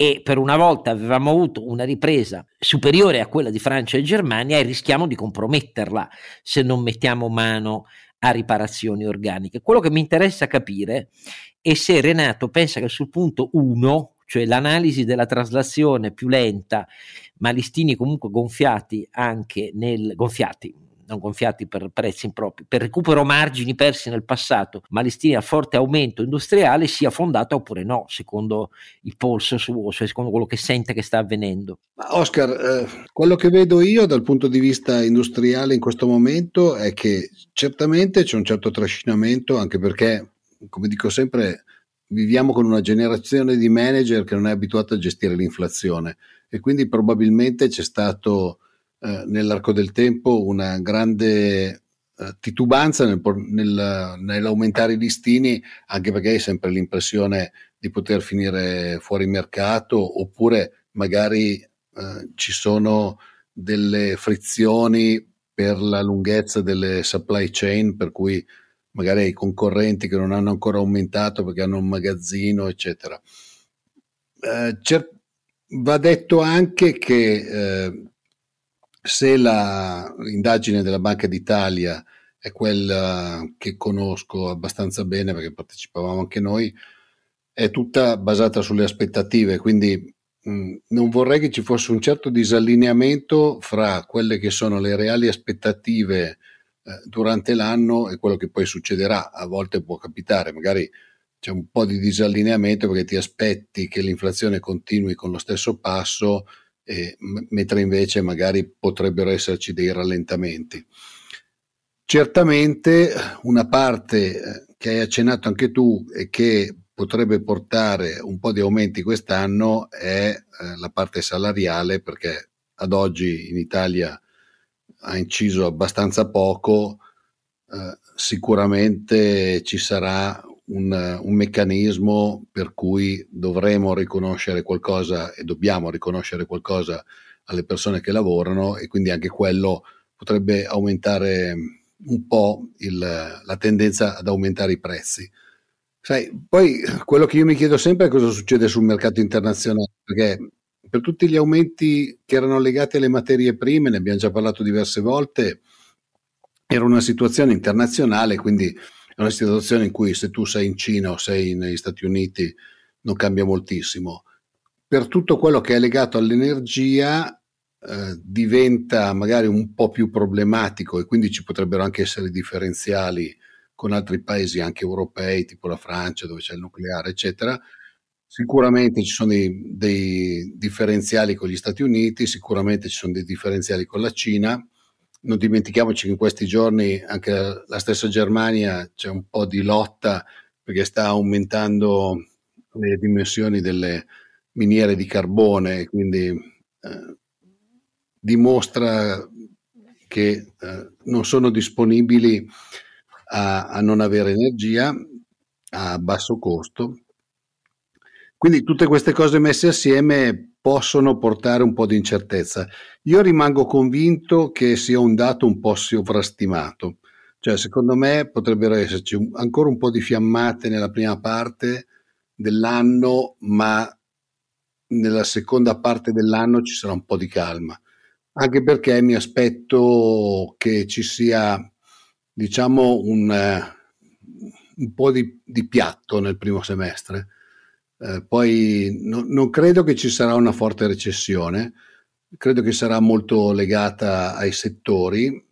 e per una volta avevamo avuto una ripresa superiore a quella di Francia e Germania e rischiamo di comprometterla se non mettiamo mano a riparazioni organiche. Quello che mi interessa capire è se Renato pensa che sul punto 1, cioè l'analisi della traslazione più lenta, ma listini comunque gonfiati anche nel gonfiati, non gonfiati per prezzi impropri, per recupero margini persi nel passato, ma listini a forte aumento industriale sia fondata oppure no, secondo il polso suo, cioè secondo quello che sente che sta avvenendo. Oscar, eh, quello che vedo io dal punto di vista industriale in questo momento è che certamente c'è un certo trascinamento, anche perché, come dico sempre, viviamo con una generazione di manager che non è abituata a gestire l'inflazione e quindi probabilmente c'è stato eh, nell'arco del tempo una grande eh, titubanza nel, nel, nell'aumentare i listini, anche perché hai sempre l'impressione di poter finire fuori mercato oppure magari eh, ci sono delle frizioni per la lunghezza delle supply chain, per cui magari hai concorrenti che non hanno ancora aumentato perché hanno un magazzino, eccetera. Eh, cer- va detto anche che eh, se l'indagine della Banca d'Italia è quella che conosco abbastanza bene perché partecipavamo anche noi, è tutta basata sulle aspettative, quindi mh, non vorrei che ci fosse un certo disallineamento fra quelle che sono le reali aspettative eh, durante l'anno e quello che poi succederà. A volte può capitare, magari c'è un po' di disallineamento perché ti aspetti che l'inflazione continui con lo stesso passo eh, mentre invece magari potrebbero esserci dei rallentamenti. Certamente una parte eh, che hai accennato anche tu e che potrebbe portare un po' di aumenti quest'anno è eh, la parte salariale perché ad oggi in Italia ha inciso abbastanza poco, eh, sicuramente ci sarà un, un, meccanismo per cui dovremo riconoscere qualcosa e dobbiamo riconoscere qualcosa alle persone che lavorano e quindi anche quello potrebbe aumentare un po' il, la tendenza ad aumentare i prezzi. Sai, poi quello che io mi chiedo sempre è cosa succede sul mercato internazionale, perché per tutti gli aumenti che erano legati alle materie prime, ne abbiamo già parlato diverse volte, era una situazione internazionale, quindi è una situazione in cui se tu sei in Cina o sei negli Stati Uniti non cambia moltissimo. Per tutto quello che è legato all'energia eh, diventa magari un po' più problematico e quindi ci potrebbero anche essere differenziali con altri paesi anche europei, tipo la Francia dove c'è il nucleare, eccetera. Sicuramente ci sono dei, dei differenziali con gli Stati Uniti, sicuramente ci sono dei differenziali con la Cina. Non dimentichiamoci che in questi giorni anche la stessa Germania c'è un po' di lotta perché sta aumentando le dimensioni delle miniere di carbone, quindi eh, dimostra che eh, non sono disponibili a, a non avere energia a basso costo. Quindi tutte queste cose messe assieme possono portare un po' di incertezza. Io rimango convinto che sia un dato un po' sovrastimato, cioè secondo me potrebbero esserci un, ancora un po' di fiammate nella prima parte dell'anno, ma nella seconda parte dell'anno ci sarà un po' di calma anche perché mi aspetto che ci sia, diciamo, un, un po' di, di, piatto nel primo semestre. Eh, poi no, non credo che ci sarà una forte recessione, credo che sarà molto legata ai settori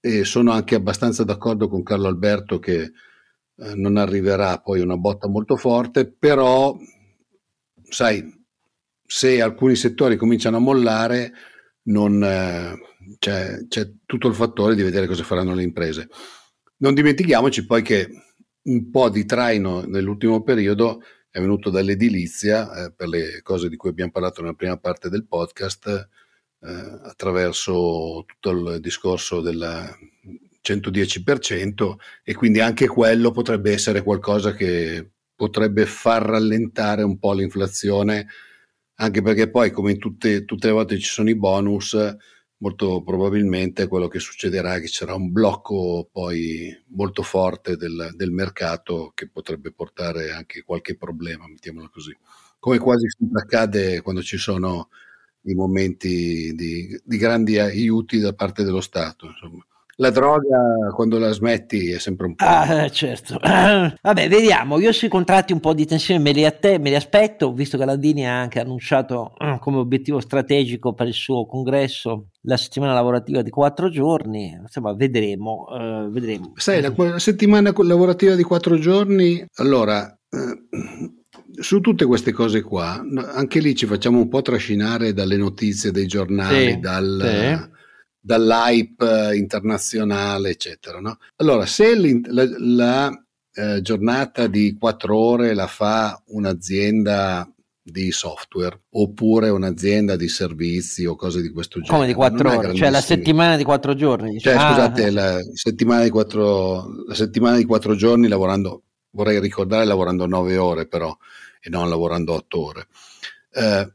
e sono anche abbastanza d'accordo con Carlo Alberto che eh, non arriverà poi una botta molto forte, però sai, se alcuni settori cominciano a mollare, non, eh, c'è, c'è tutto il fattore di vedere cosa faranno le imprese. Non dimentichiamoci poi che un po' di traino nell'ultimo periodo è venuto dall'edilizia eh, per le cose di cui abbiamo parlato nella prima parte del podcast eh, attraverso tutto il discorso del 110% e quindi anche quello potrebbe essere qualcosa che potrebbe far rallentare un po' l'inflazione anche perché poi come in tutte, tutte le volte ci sono i bonus, molto probabilmente quello che succederà è che sarà un blocco poi molto forte del, del, mercato che potrebbe portare anche qualche problema, mettiamolo così. Come quasi sempre accade quando ci sono i momenti di, di grandi aiuti da parte dello Stato. Insomma la droga quando la smetti è sempre un po'. Ah, certo. Vabbè, vediamo. Io sui contratti un po' di tensione me li, te, me li aspetto, visto che Landini ha anche annunciato eh, come obiettivo strategico per il suo congresso la settimana lavorativa di quattro giorni. Insomma, vedremo. Uh, vedremo. Sai, la, la, settimana lavorativa di quattro giorni, allora. Eh, su tutte queste cose qua, anche lì ci facciamo un po' trascinare dalle notizie dei giornali, sì, dal, sì dall'hype internazionale, eccetera. No? Allora, se la, la eh, giornata di quattro ore la fa un'azienda di software oppure un'azienda di servizi o cose di questo genere. Come di quattro ore? Cioè la settimana di quattro giorni? Cioè, ah. scusate, la settimana, di quattro, la settimana di quattro giorni lavorando, vorrei ricordare, lavorando nove ore però e non lavorando otto ore. Eh,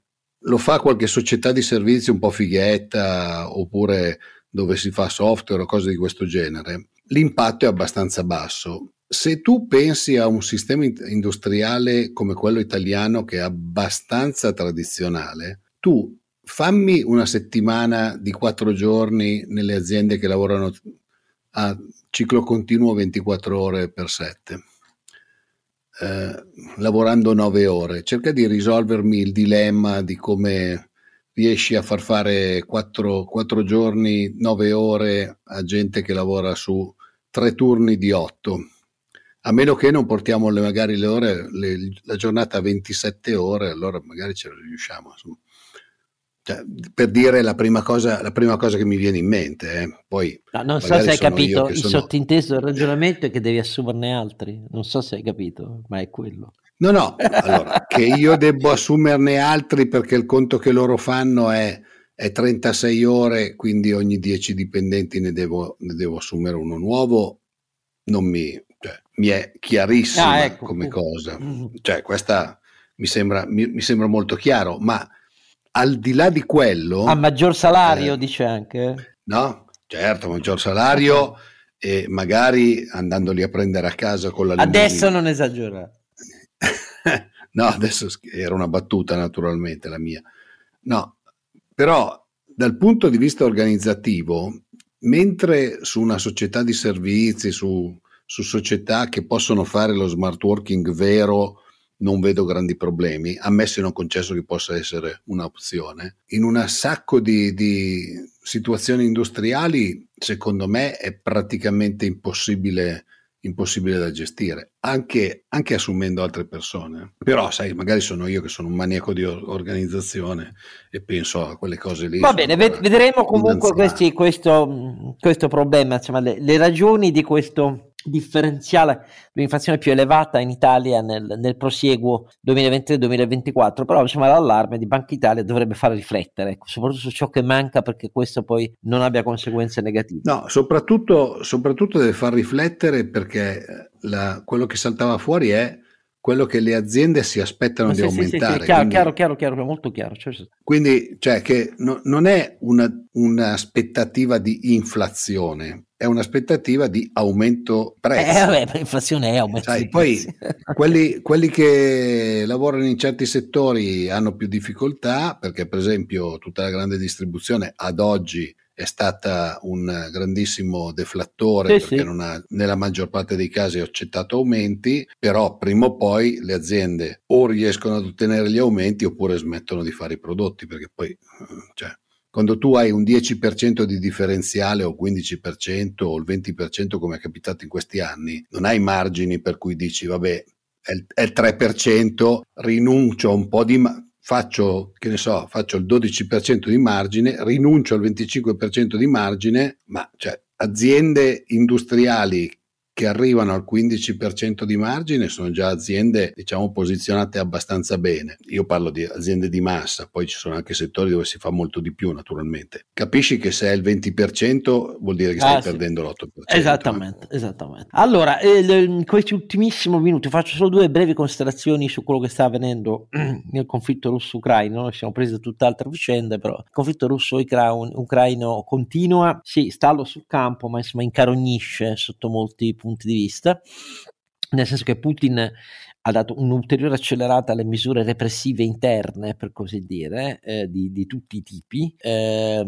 lo fa qualche società di servizi un po' fighetta oppure dove si fa software o cose di questo genere, l'impatto è abbastanza basso. Se tu pensi a un sistema industriale come quello italiano che è abbastanza tradizionale, tu fammi una settimana di quattro giorni nelle aziende che lavorano a ciclo continuo 24 ore per 7 eh, lavorando nove ore, cerca di risolvermi il dilemma di come riesci a far fare quattro, quattro giorni, nove ore a gente che lavora su tre turni di otto. A meno che non portiamo le, magari le ore, le, la giornata a 27 ore, allora magari ce la riusciamo. Insomma. Cioè, per dire la prima, cosa, la prima cosa che mi viene in mente. Eh. Poi, no, non so se hai capito, il sono... sottinteso del ragionamento è che devi assumerne altri. Non so se hai capito, ma è quello. No, no, allora, che io devo assumerne altri perché il conto che loro fanno è, è 36 ore, quindi ogni 10 dipendenti ne devo, ne devo assumere uno nuovo. non mi, cioè, mi è chiarissima ah, ecco. come cosa. Mm-hmm. Cioè, questa mi sembra, mi, mi sembra molto chiaro, ma al di là di quello... A maggior salario, eh, dice anche. No, certo, maggior salario e magari andandoli a prendere a casa con la Adesso non esagera. no, adesso era una battuta naturalmente la mia. No, però dal punto di vista organizzativo, mentre su una società di servizi, su, su società che possono fare lo smart working vero, non vedo grandi problemi, ammesso e non concesso che possa essere un'opzione. In un sacco di, di situazioni industriali, secondo me, è praticamente impossibile impossibile da gestire, anche, anche, assumendo altre persone. Però, sai, magari sono io che sono un maniaco di organizzazione e penso a quelle cose lì. Va bene, vedremo comunque questi, questo, questo, problema, insomma, le, le ragioni di questo differenziale l'inflazione più elevata in Italia nel, nel prosieguo 2023-2024, però insomma l'allarme di Banca Italia dovrebbe fare riflettere, ecco, soprattutto su ciò che manca perché questo poi non abbia conseguenze negative. No, soprattutto, soprattutto deve far riflettere perché la, quello che saltava fuori è quello che le aziende si aspettano sì, di sì, aumentare. Sì, sì, chiaro, quindi, chiaro, chiaro, chiaro, molto chiaro. Cioè, quindi, cioè, che no, non è una, un'aspettativa di inflazione, è un'aspettativa di aumento prezzi. Eh, vabbè, l'inflazione è aumento Sai, Poi quelli, quelli, che lavorano in certi settori hanno più difficoltà perché, per esempio, tutta la grande distribuzione ad oggi è stata un grandissimo deflattore sì, perché sì. Ha, nella maggior parte dei casi ha accettato aumenti, però prima o poi le aziende o riescono ad ottenere gli aumenti oppure smettono di fare i prodotti perché poi cioè, quando tu hai un 10% di differenziale o 15% o il 20% come è capitato in questi anni, non hai margini per cui dici vabbè è il, è il 3%, rinuncio a un po' di... Ma- faccio, che ne so, faccio il 12% di margine, rinuncio al 25% di margine, ma cioè, aziende industriali che arrivano al 15% di margine sono già aziende diciamo posizionate abbastanza bene. Io parlo di aziende di massa, poi ci sono anche settori dove si fa molto di più naturalmente. Capisci che se è il 20% vuol dire che stai ah, perdendo l'8%. Esattamente, eh? esattamente. Allora, in questi ultimissimi minuti faccio solo due brevi considerazioni su quello che sta avvenendo nel conflitto russo-ucraino. Noi siamo presi da tutt'altre vicende, però il conflitto russo-ucraino continua, sì, stallo sul campo, ma insomma incarognisce sotto molti punti punti di vista, nel senso che Putin ha dato un'ulteriore accelerata alle misure repressive interne, per così dire, eh, di, di, tutti i tipi. Eh,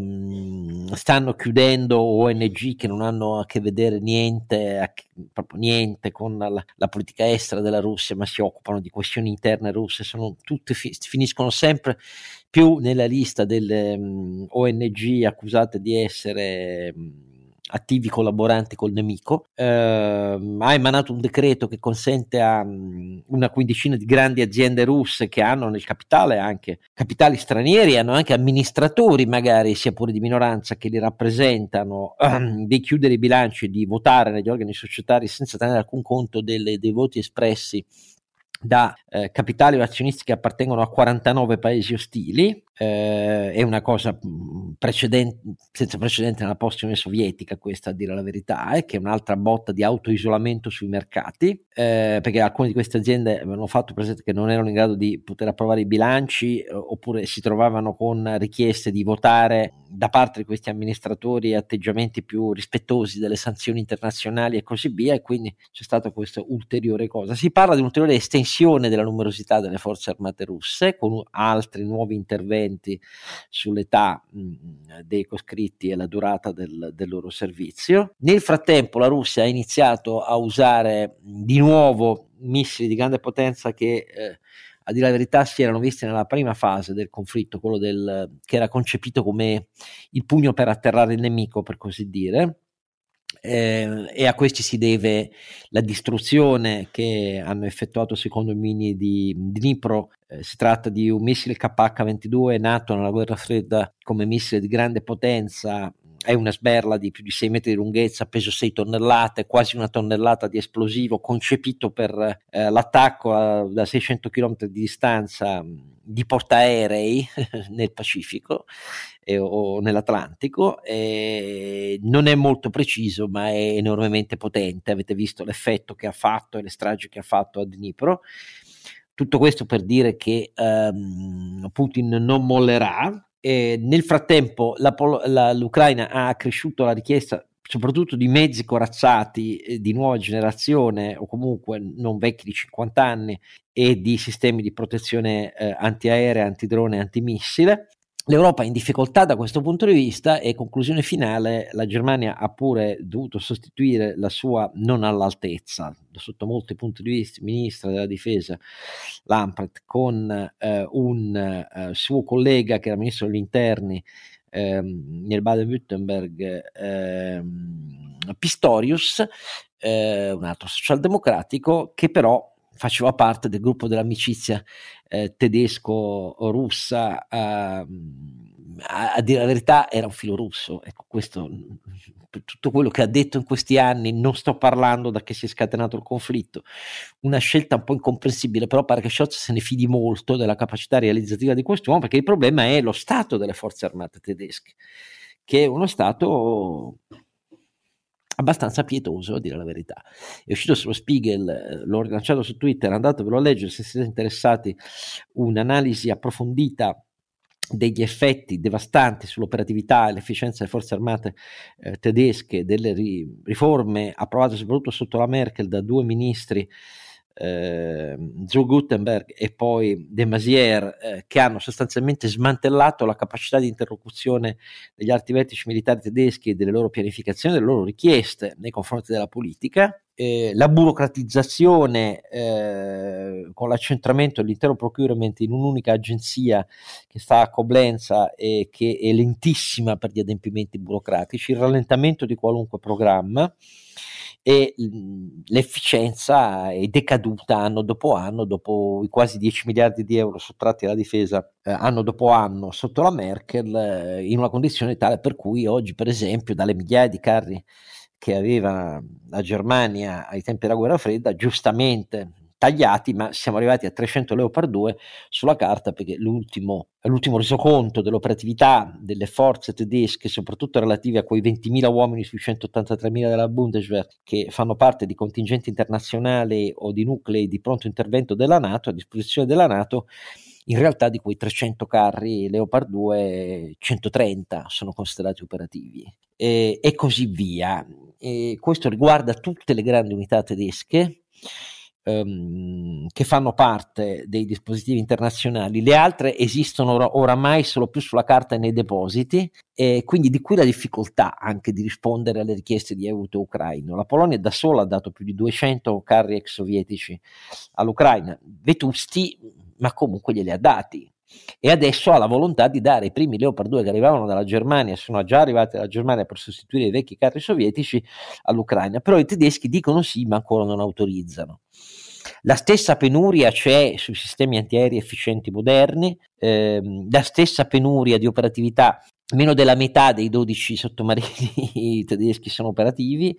stanno chiudendo ONG che non hanno a che vedere niente, a, proprio niente con la, la, politica estera della Russia, ma si occupano di questioni interne russe, sono tutte, finiscono sempre più nella lista delle um, ONG accusate di essere... Um, attivi collaboranti col nemico, eh, ha emanato un decreto che consente a um, una quindicina di grandi aziende russe che hanno nel capitale anche capitali stranieri, hanno anche amministratori magari, sia pure di minoranza, che li rappresentano, um, di chiudere i bilanci e di votare negli organi societari senza tenere alcun conto delle, dei voti espressi da eh, capitali o azionisti che appartengono a 49 paesi ostili, eh, è una cosa mm, precedente, senza precedente nella post-Unione Sovietica, questa a dire la verità, eh, che è un'altra botta di autoisolamento sui mercati, eh, perché alcune di queste aziende avevano fatto presente che non erano in grado di poter approvare i bilanci eh, oppure si trovavano con richieste di votare da parte di questi amministratori atteggiamenti più rispettosi delle sanzioni internazionali e così via, e quindi c'è stata questa ulteriore cosa. Si parla di un'ulteriore estensione della numerosità delle forze armate russe con altri nuovi interventi differenti sull'età mh, dei coscritti e la durata del, del, loro servizio. Nel frattempo la Russia ha iniziato a usare di nuovo missili di grande potenza che eh, a dire la verità si erano visti nella prima fase del conflitto, quello del, che era concepito come il pugno per atterrare il nemico, per così dire, eh, e a questi si deve la distruzione che hanno effettuato secondo i mini di Dnipro. Eh, si tratta di un missile KH-22 nato nella guerra fredda come missile di grande potenza, è una sberla di più di 6 metri di lunghezza, peso 6 tonnellate, quasi una tonnellata di esplosivo, concepito per eh, l'attacco a, da 600 km di distanza di portaerei nel Pacifico eh, o nell'Atlantico. Eh, non è molto preciso, ma è enormemente potente. Avete visto l'effetto che ha fatto e le stragi che ha fatto a Dnipro. Tutto questo per dire che ehm, Putin non mollerà. Eh, nel frattempo la, la, l'Ucraina ha accresciuto la richiesta soprattutto di mezzi corazzati eh, di nuova generazione o comunque non vecchi di 50 anni e di sistemi di protezione eh, antiaerea, antidrone antimissile. L'Europa è in difficoltà da questo punto di vista e conclusione finale, la Germania ha pure dovuto sostituire la sua non all'altezza, sotto molti punti di vista, ministra della difesa Lampret con eh, un eh, suo collega che era ministro degli interni ehm, nel Baden-Württemberg ehm, Pistorius, eh, un altro socialdemocratico, che però faceva parte del gruppo dell'amicizia eh, tedesco-russa. Eh, a, a, dire la verità era un filo russo. Ecco, questo, tutto quello che ha detto in questi anni, non sto parlando da che si è scatenato il conflitto, una scelta un po' incomprensibile, però pare che Scholz se ne fidi molto della capacità realizzativa di quest'uomo, perché il problema è lo stato delle forze armate tedesche, che è uno stato abbastanza pietoso a dire la verità. È uscito sullo Spiegel, l'ho rilanciato su Twitter, andatevelo a leggere se siete interessati, un'analisi approfondita degli effetti devastanti sull'operatività e l'efficienza delle forze armate eh, tedesche, delle ri- riforme approvate soprattutto sotto la Merkel da due ministri, eh, Joe Gutenberg e poi De Maizière, eh, che hanno sostanzialmente smantellato la capacità di interlocuzione degli alti vertici militari tedeschi e delle loro pianificazioni, delle loro richieste nei confronti della politica eh, la burocratizzazione eh, con l'accentramento dell'intero procurement in un'unica agenzia che sta a Coblenza e che è lentissima per gli adempimenti burocratici, il rallentamento di qualunque programma e l'efficienza è decaduta anno dopo anno, dopo i quasi 10 miliardi di euro sottratti alla difesa eh, anno dopo anno sotto la Merkel, eh, in una condizione tale per cui oggi, per esempio, dalle migliaia di carri che aveva la Germania ai tempi della guerra fredda, giustamente tagliati, ma siamo arrivati a 300 Leopard 2 sulla carta perché l'ultimo, l'ultimo resoconto dell'operatività delle forze tedesche, soprattutto relative a quei 20.000 uomini sui 183.000 della Bundeswehr che fanno parte di contingenti internazionali o di nuclei di pronto intervento della Nato, a disposizione della Nato, in realtà di quei 300 carri Leopard 2, 130 sono considerati operativi e, e così via. E questo riguarda tutte le grandi unità tedesche ehm, che fanno parte dei dispositivi internazionali, le altre esistono or- oramai solo più sulla carta e nei depositi, e quindi di qui la difficoltà anche di rispondere alle richieste di aiuto ucraino. La Polonia da sola ha dato più di 200 carri ex sovietici all'Ucraina, vetusti, ma comunque glieli ha dati e adesso ha la volontà di dare i primi Leopard 2 che arrivavano dalla Germania, sono già arrivati dalla Germania per sostituire i vecchi carri sovietici all'Ucraina, però i tedeschi dicono sì ma ancora non autorizzano. La stessa penuria c'è sui sistemi antiaerei efficienti moderni, ehm, la stessa penuria di operatività meno della metà dei 12 sottomarini tedeschi sono operativi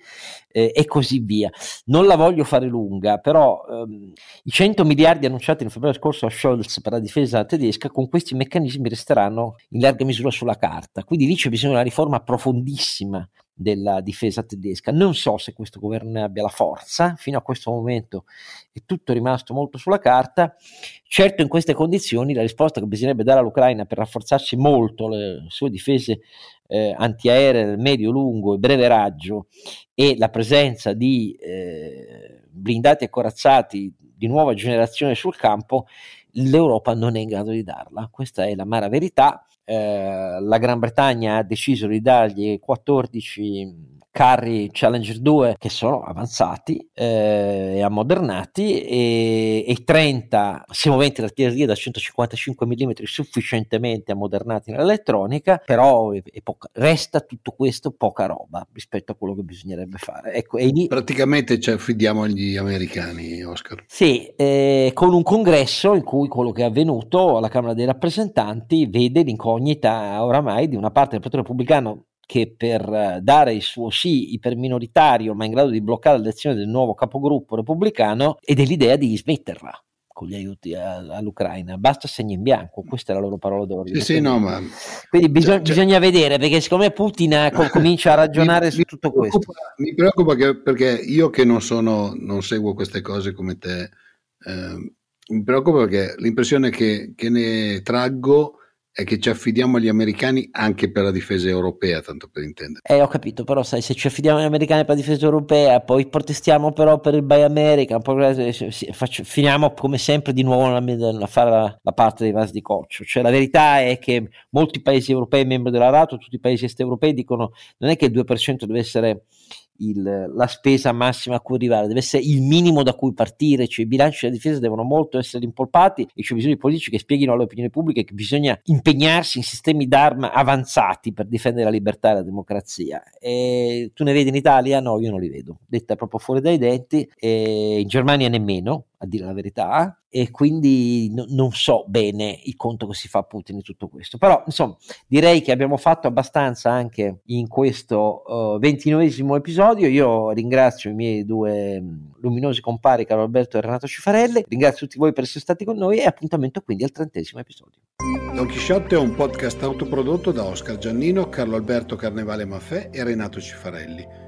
eh, e così via. Non la voglio fare lunga, però ehm, i 100 miliardi annunciati nel febbraio scorso a Scholz per la difesa tedesca con questi meccanismi resteranno in larga misura sulla carta. Quindi lì c'è bisogno di una riforma profondissima della difesa tedesca. Non so se questo governo ne abbia la forza, fino a questo momento è tutto rimasto molto sulla carta. Certo in queste condizioni la risposta che bisognerebbe dare all'Ucraina per rafforzarsi molto le sue difese eh, antiaeree nel medio, lungo e breve raggio e la presenza di eh, blindati e corazzati di nuova generazione sul campo, l'Europa non è in grado di darla. Questa è la mara verità eh, la Gran Bretagna ha deciso di dargli 14 carri Challenger 2 che sono avanzati eh, e ammodernati e, e 30 semoventi d'artiglieria da 155 mm sufficientemente ammodernati nell'elettronica però è, è poca, resta tutto questo poca roba rispetto a quello che bisognerebbe fare. Ecco, lì, praticamente ci affidiamo agli americani Oscar. Sì, eh, con un congresso in cui quello che è avvenuto alla Camera dei rappresentanti vede l'incognita oramai di una parte del Partito Repubblicano che per eh, dare il suo sì iperminoritario, ma in grado di bloccare l'elezione del nuovo capogruppo repubblicano, e dell'idea di smetterla con gli aiuti all'Ucraina, basta segno in bianco, questa è la loro parola d'ordine. Sì, sì, no, ma... Quindi bisog- cioè, bisogna vedere, perché siccome Putin co- comincia a ragionare mi, su tutto questo. Mi preoccupa che, perché io che non sono, non seguo queste cose come te, eh, mi preoccupa perché l'impressione che, che ne traggo è che ci affidiamo agli americani anche per la difesa europea, tanto per intendere. Eh, ho capito, però sai, se ci affidiamo agli americani per la difesa europea, poi protestiamo però per il Buy America, poi eh, faccio, finiamo come sempre di nuovo a fare la, la, parte dei vasi di coccio. Cioè la verità è che molti paesi europei membri della NATO, tutti i paesi est europei dicono non è che il 2% deve essere il, la spesa massima a cui arrivare, deve essere il minimo da cui partire, cioè i bilanci della difesa devono molto essere impolpati e c'è bisogno di politici che spieghino alle opinioni pubbliche che bisogna impegnarsi in sistemi d'arma avanzati per difendere la libertà e la democrazia. E tu ne vedi in Italia? No, io non li vedo, detta proprio fuori dai denti, in Germania nemmeno, a dire la verità, e quindi no, non so bene il conto che si fa Putin in tutto questo. Però, insomma, direi che abbiamo fatto abbastanza anche in questo ventinovesimo uh, episodio. Io ringrazio i miei due um, luminosi compari, Carlo Alberto e Renato Cifarelli. Ringrazio tutti voi per essere stati con noi e appuntamento quindi al trentesimo episodio. Don Chisciotte è un podcast autoprodotto da Oscar Giannino, Carlo Alberto Carnevale Maffè e Renato Cifarelli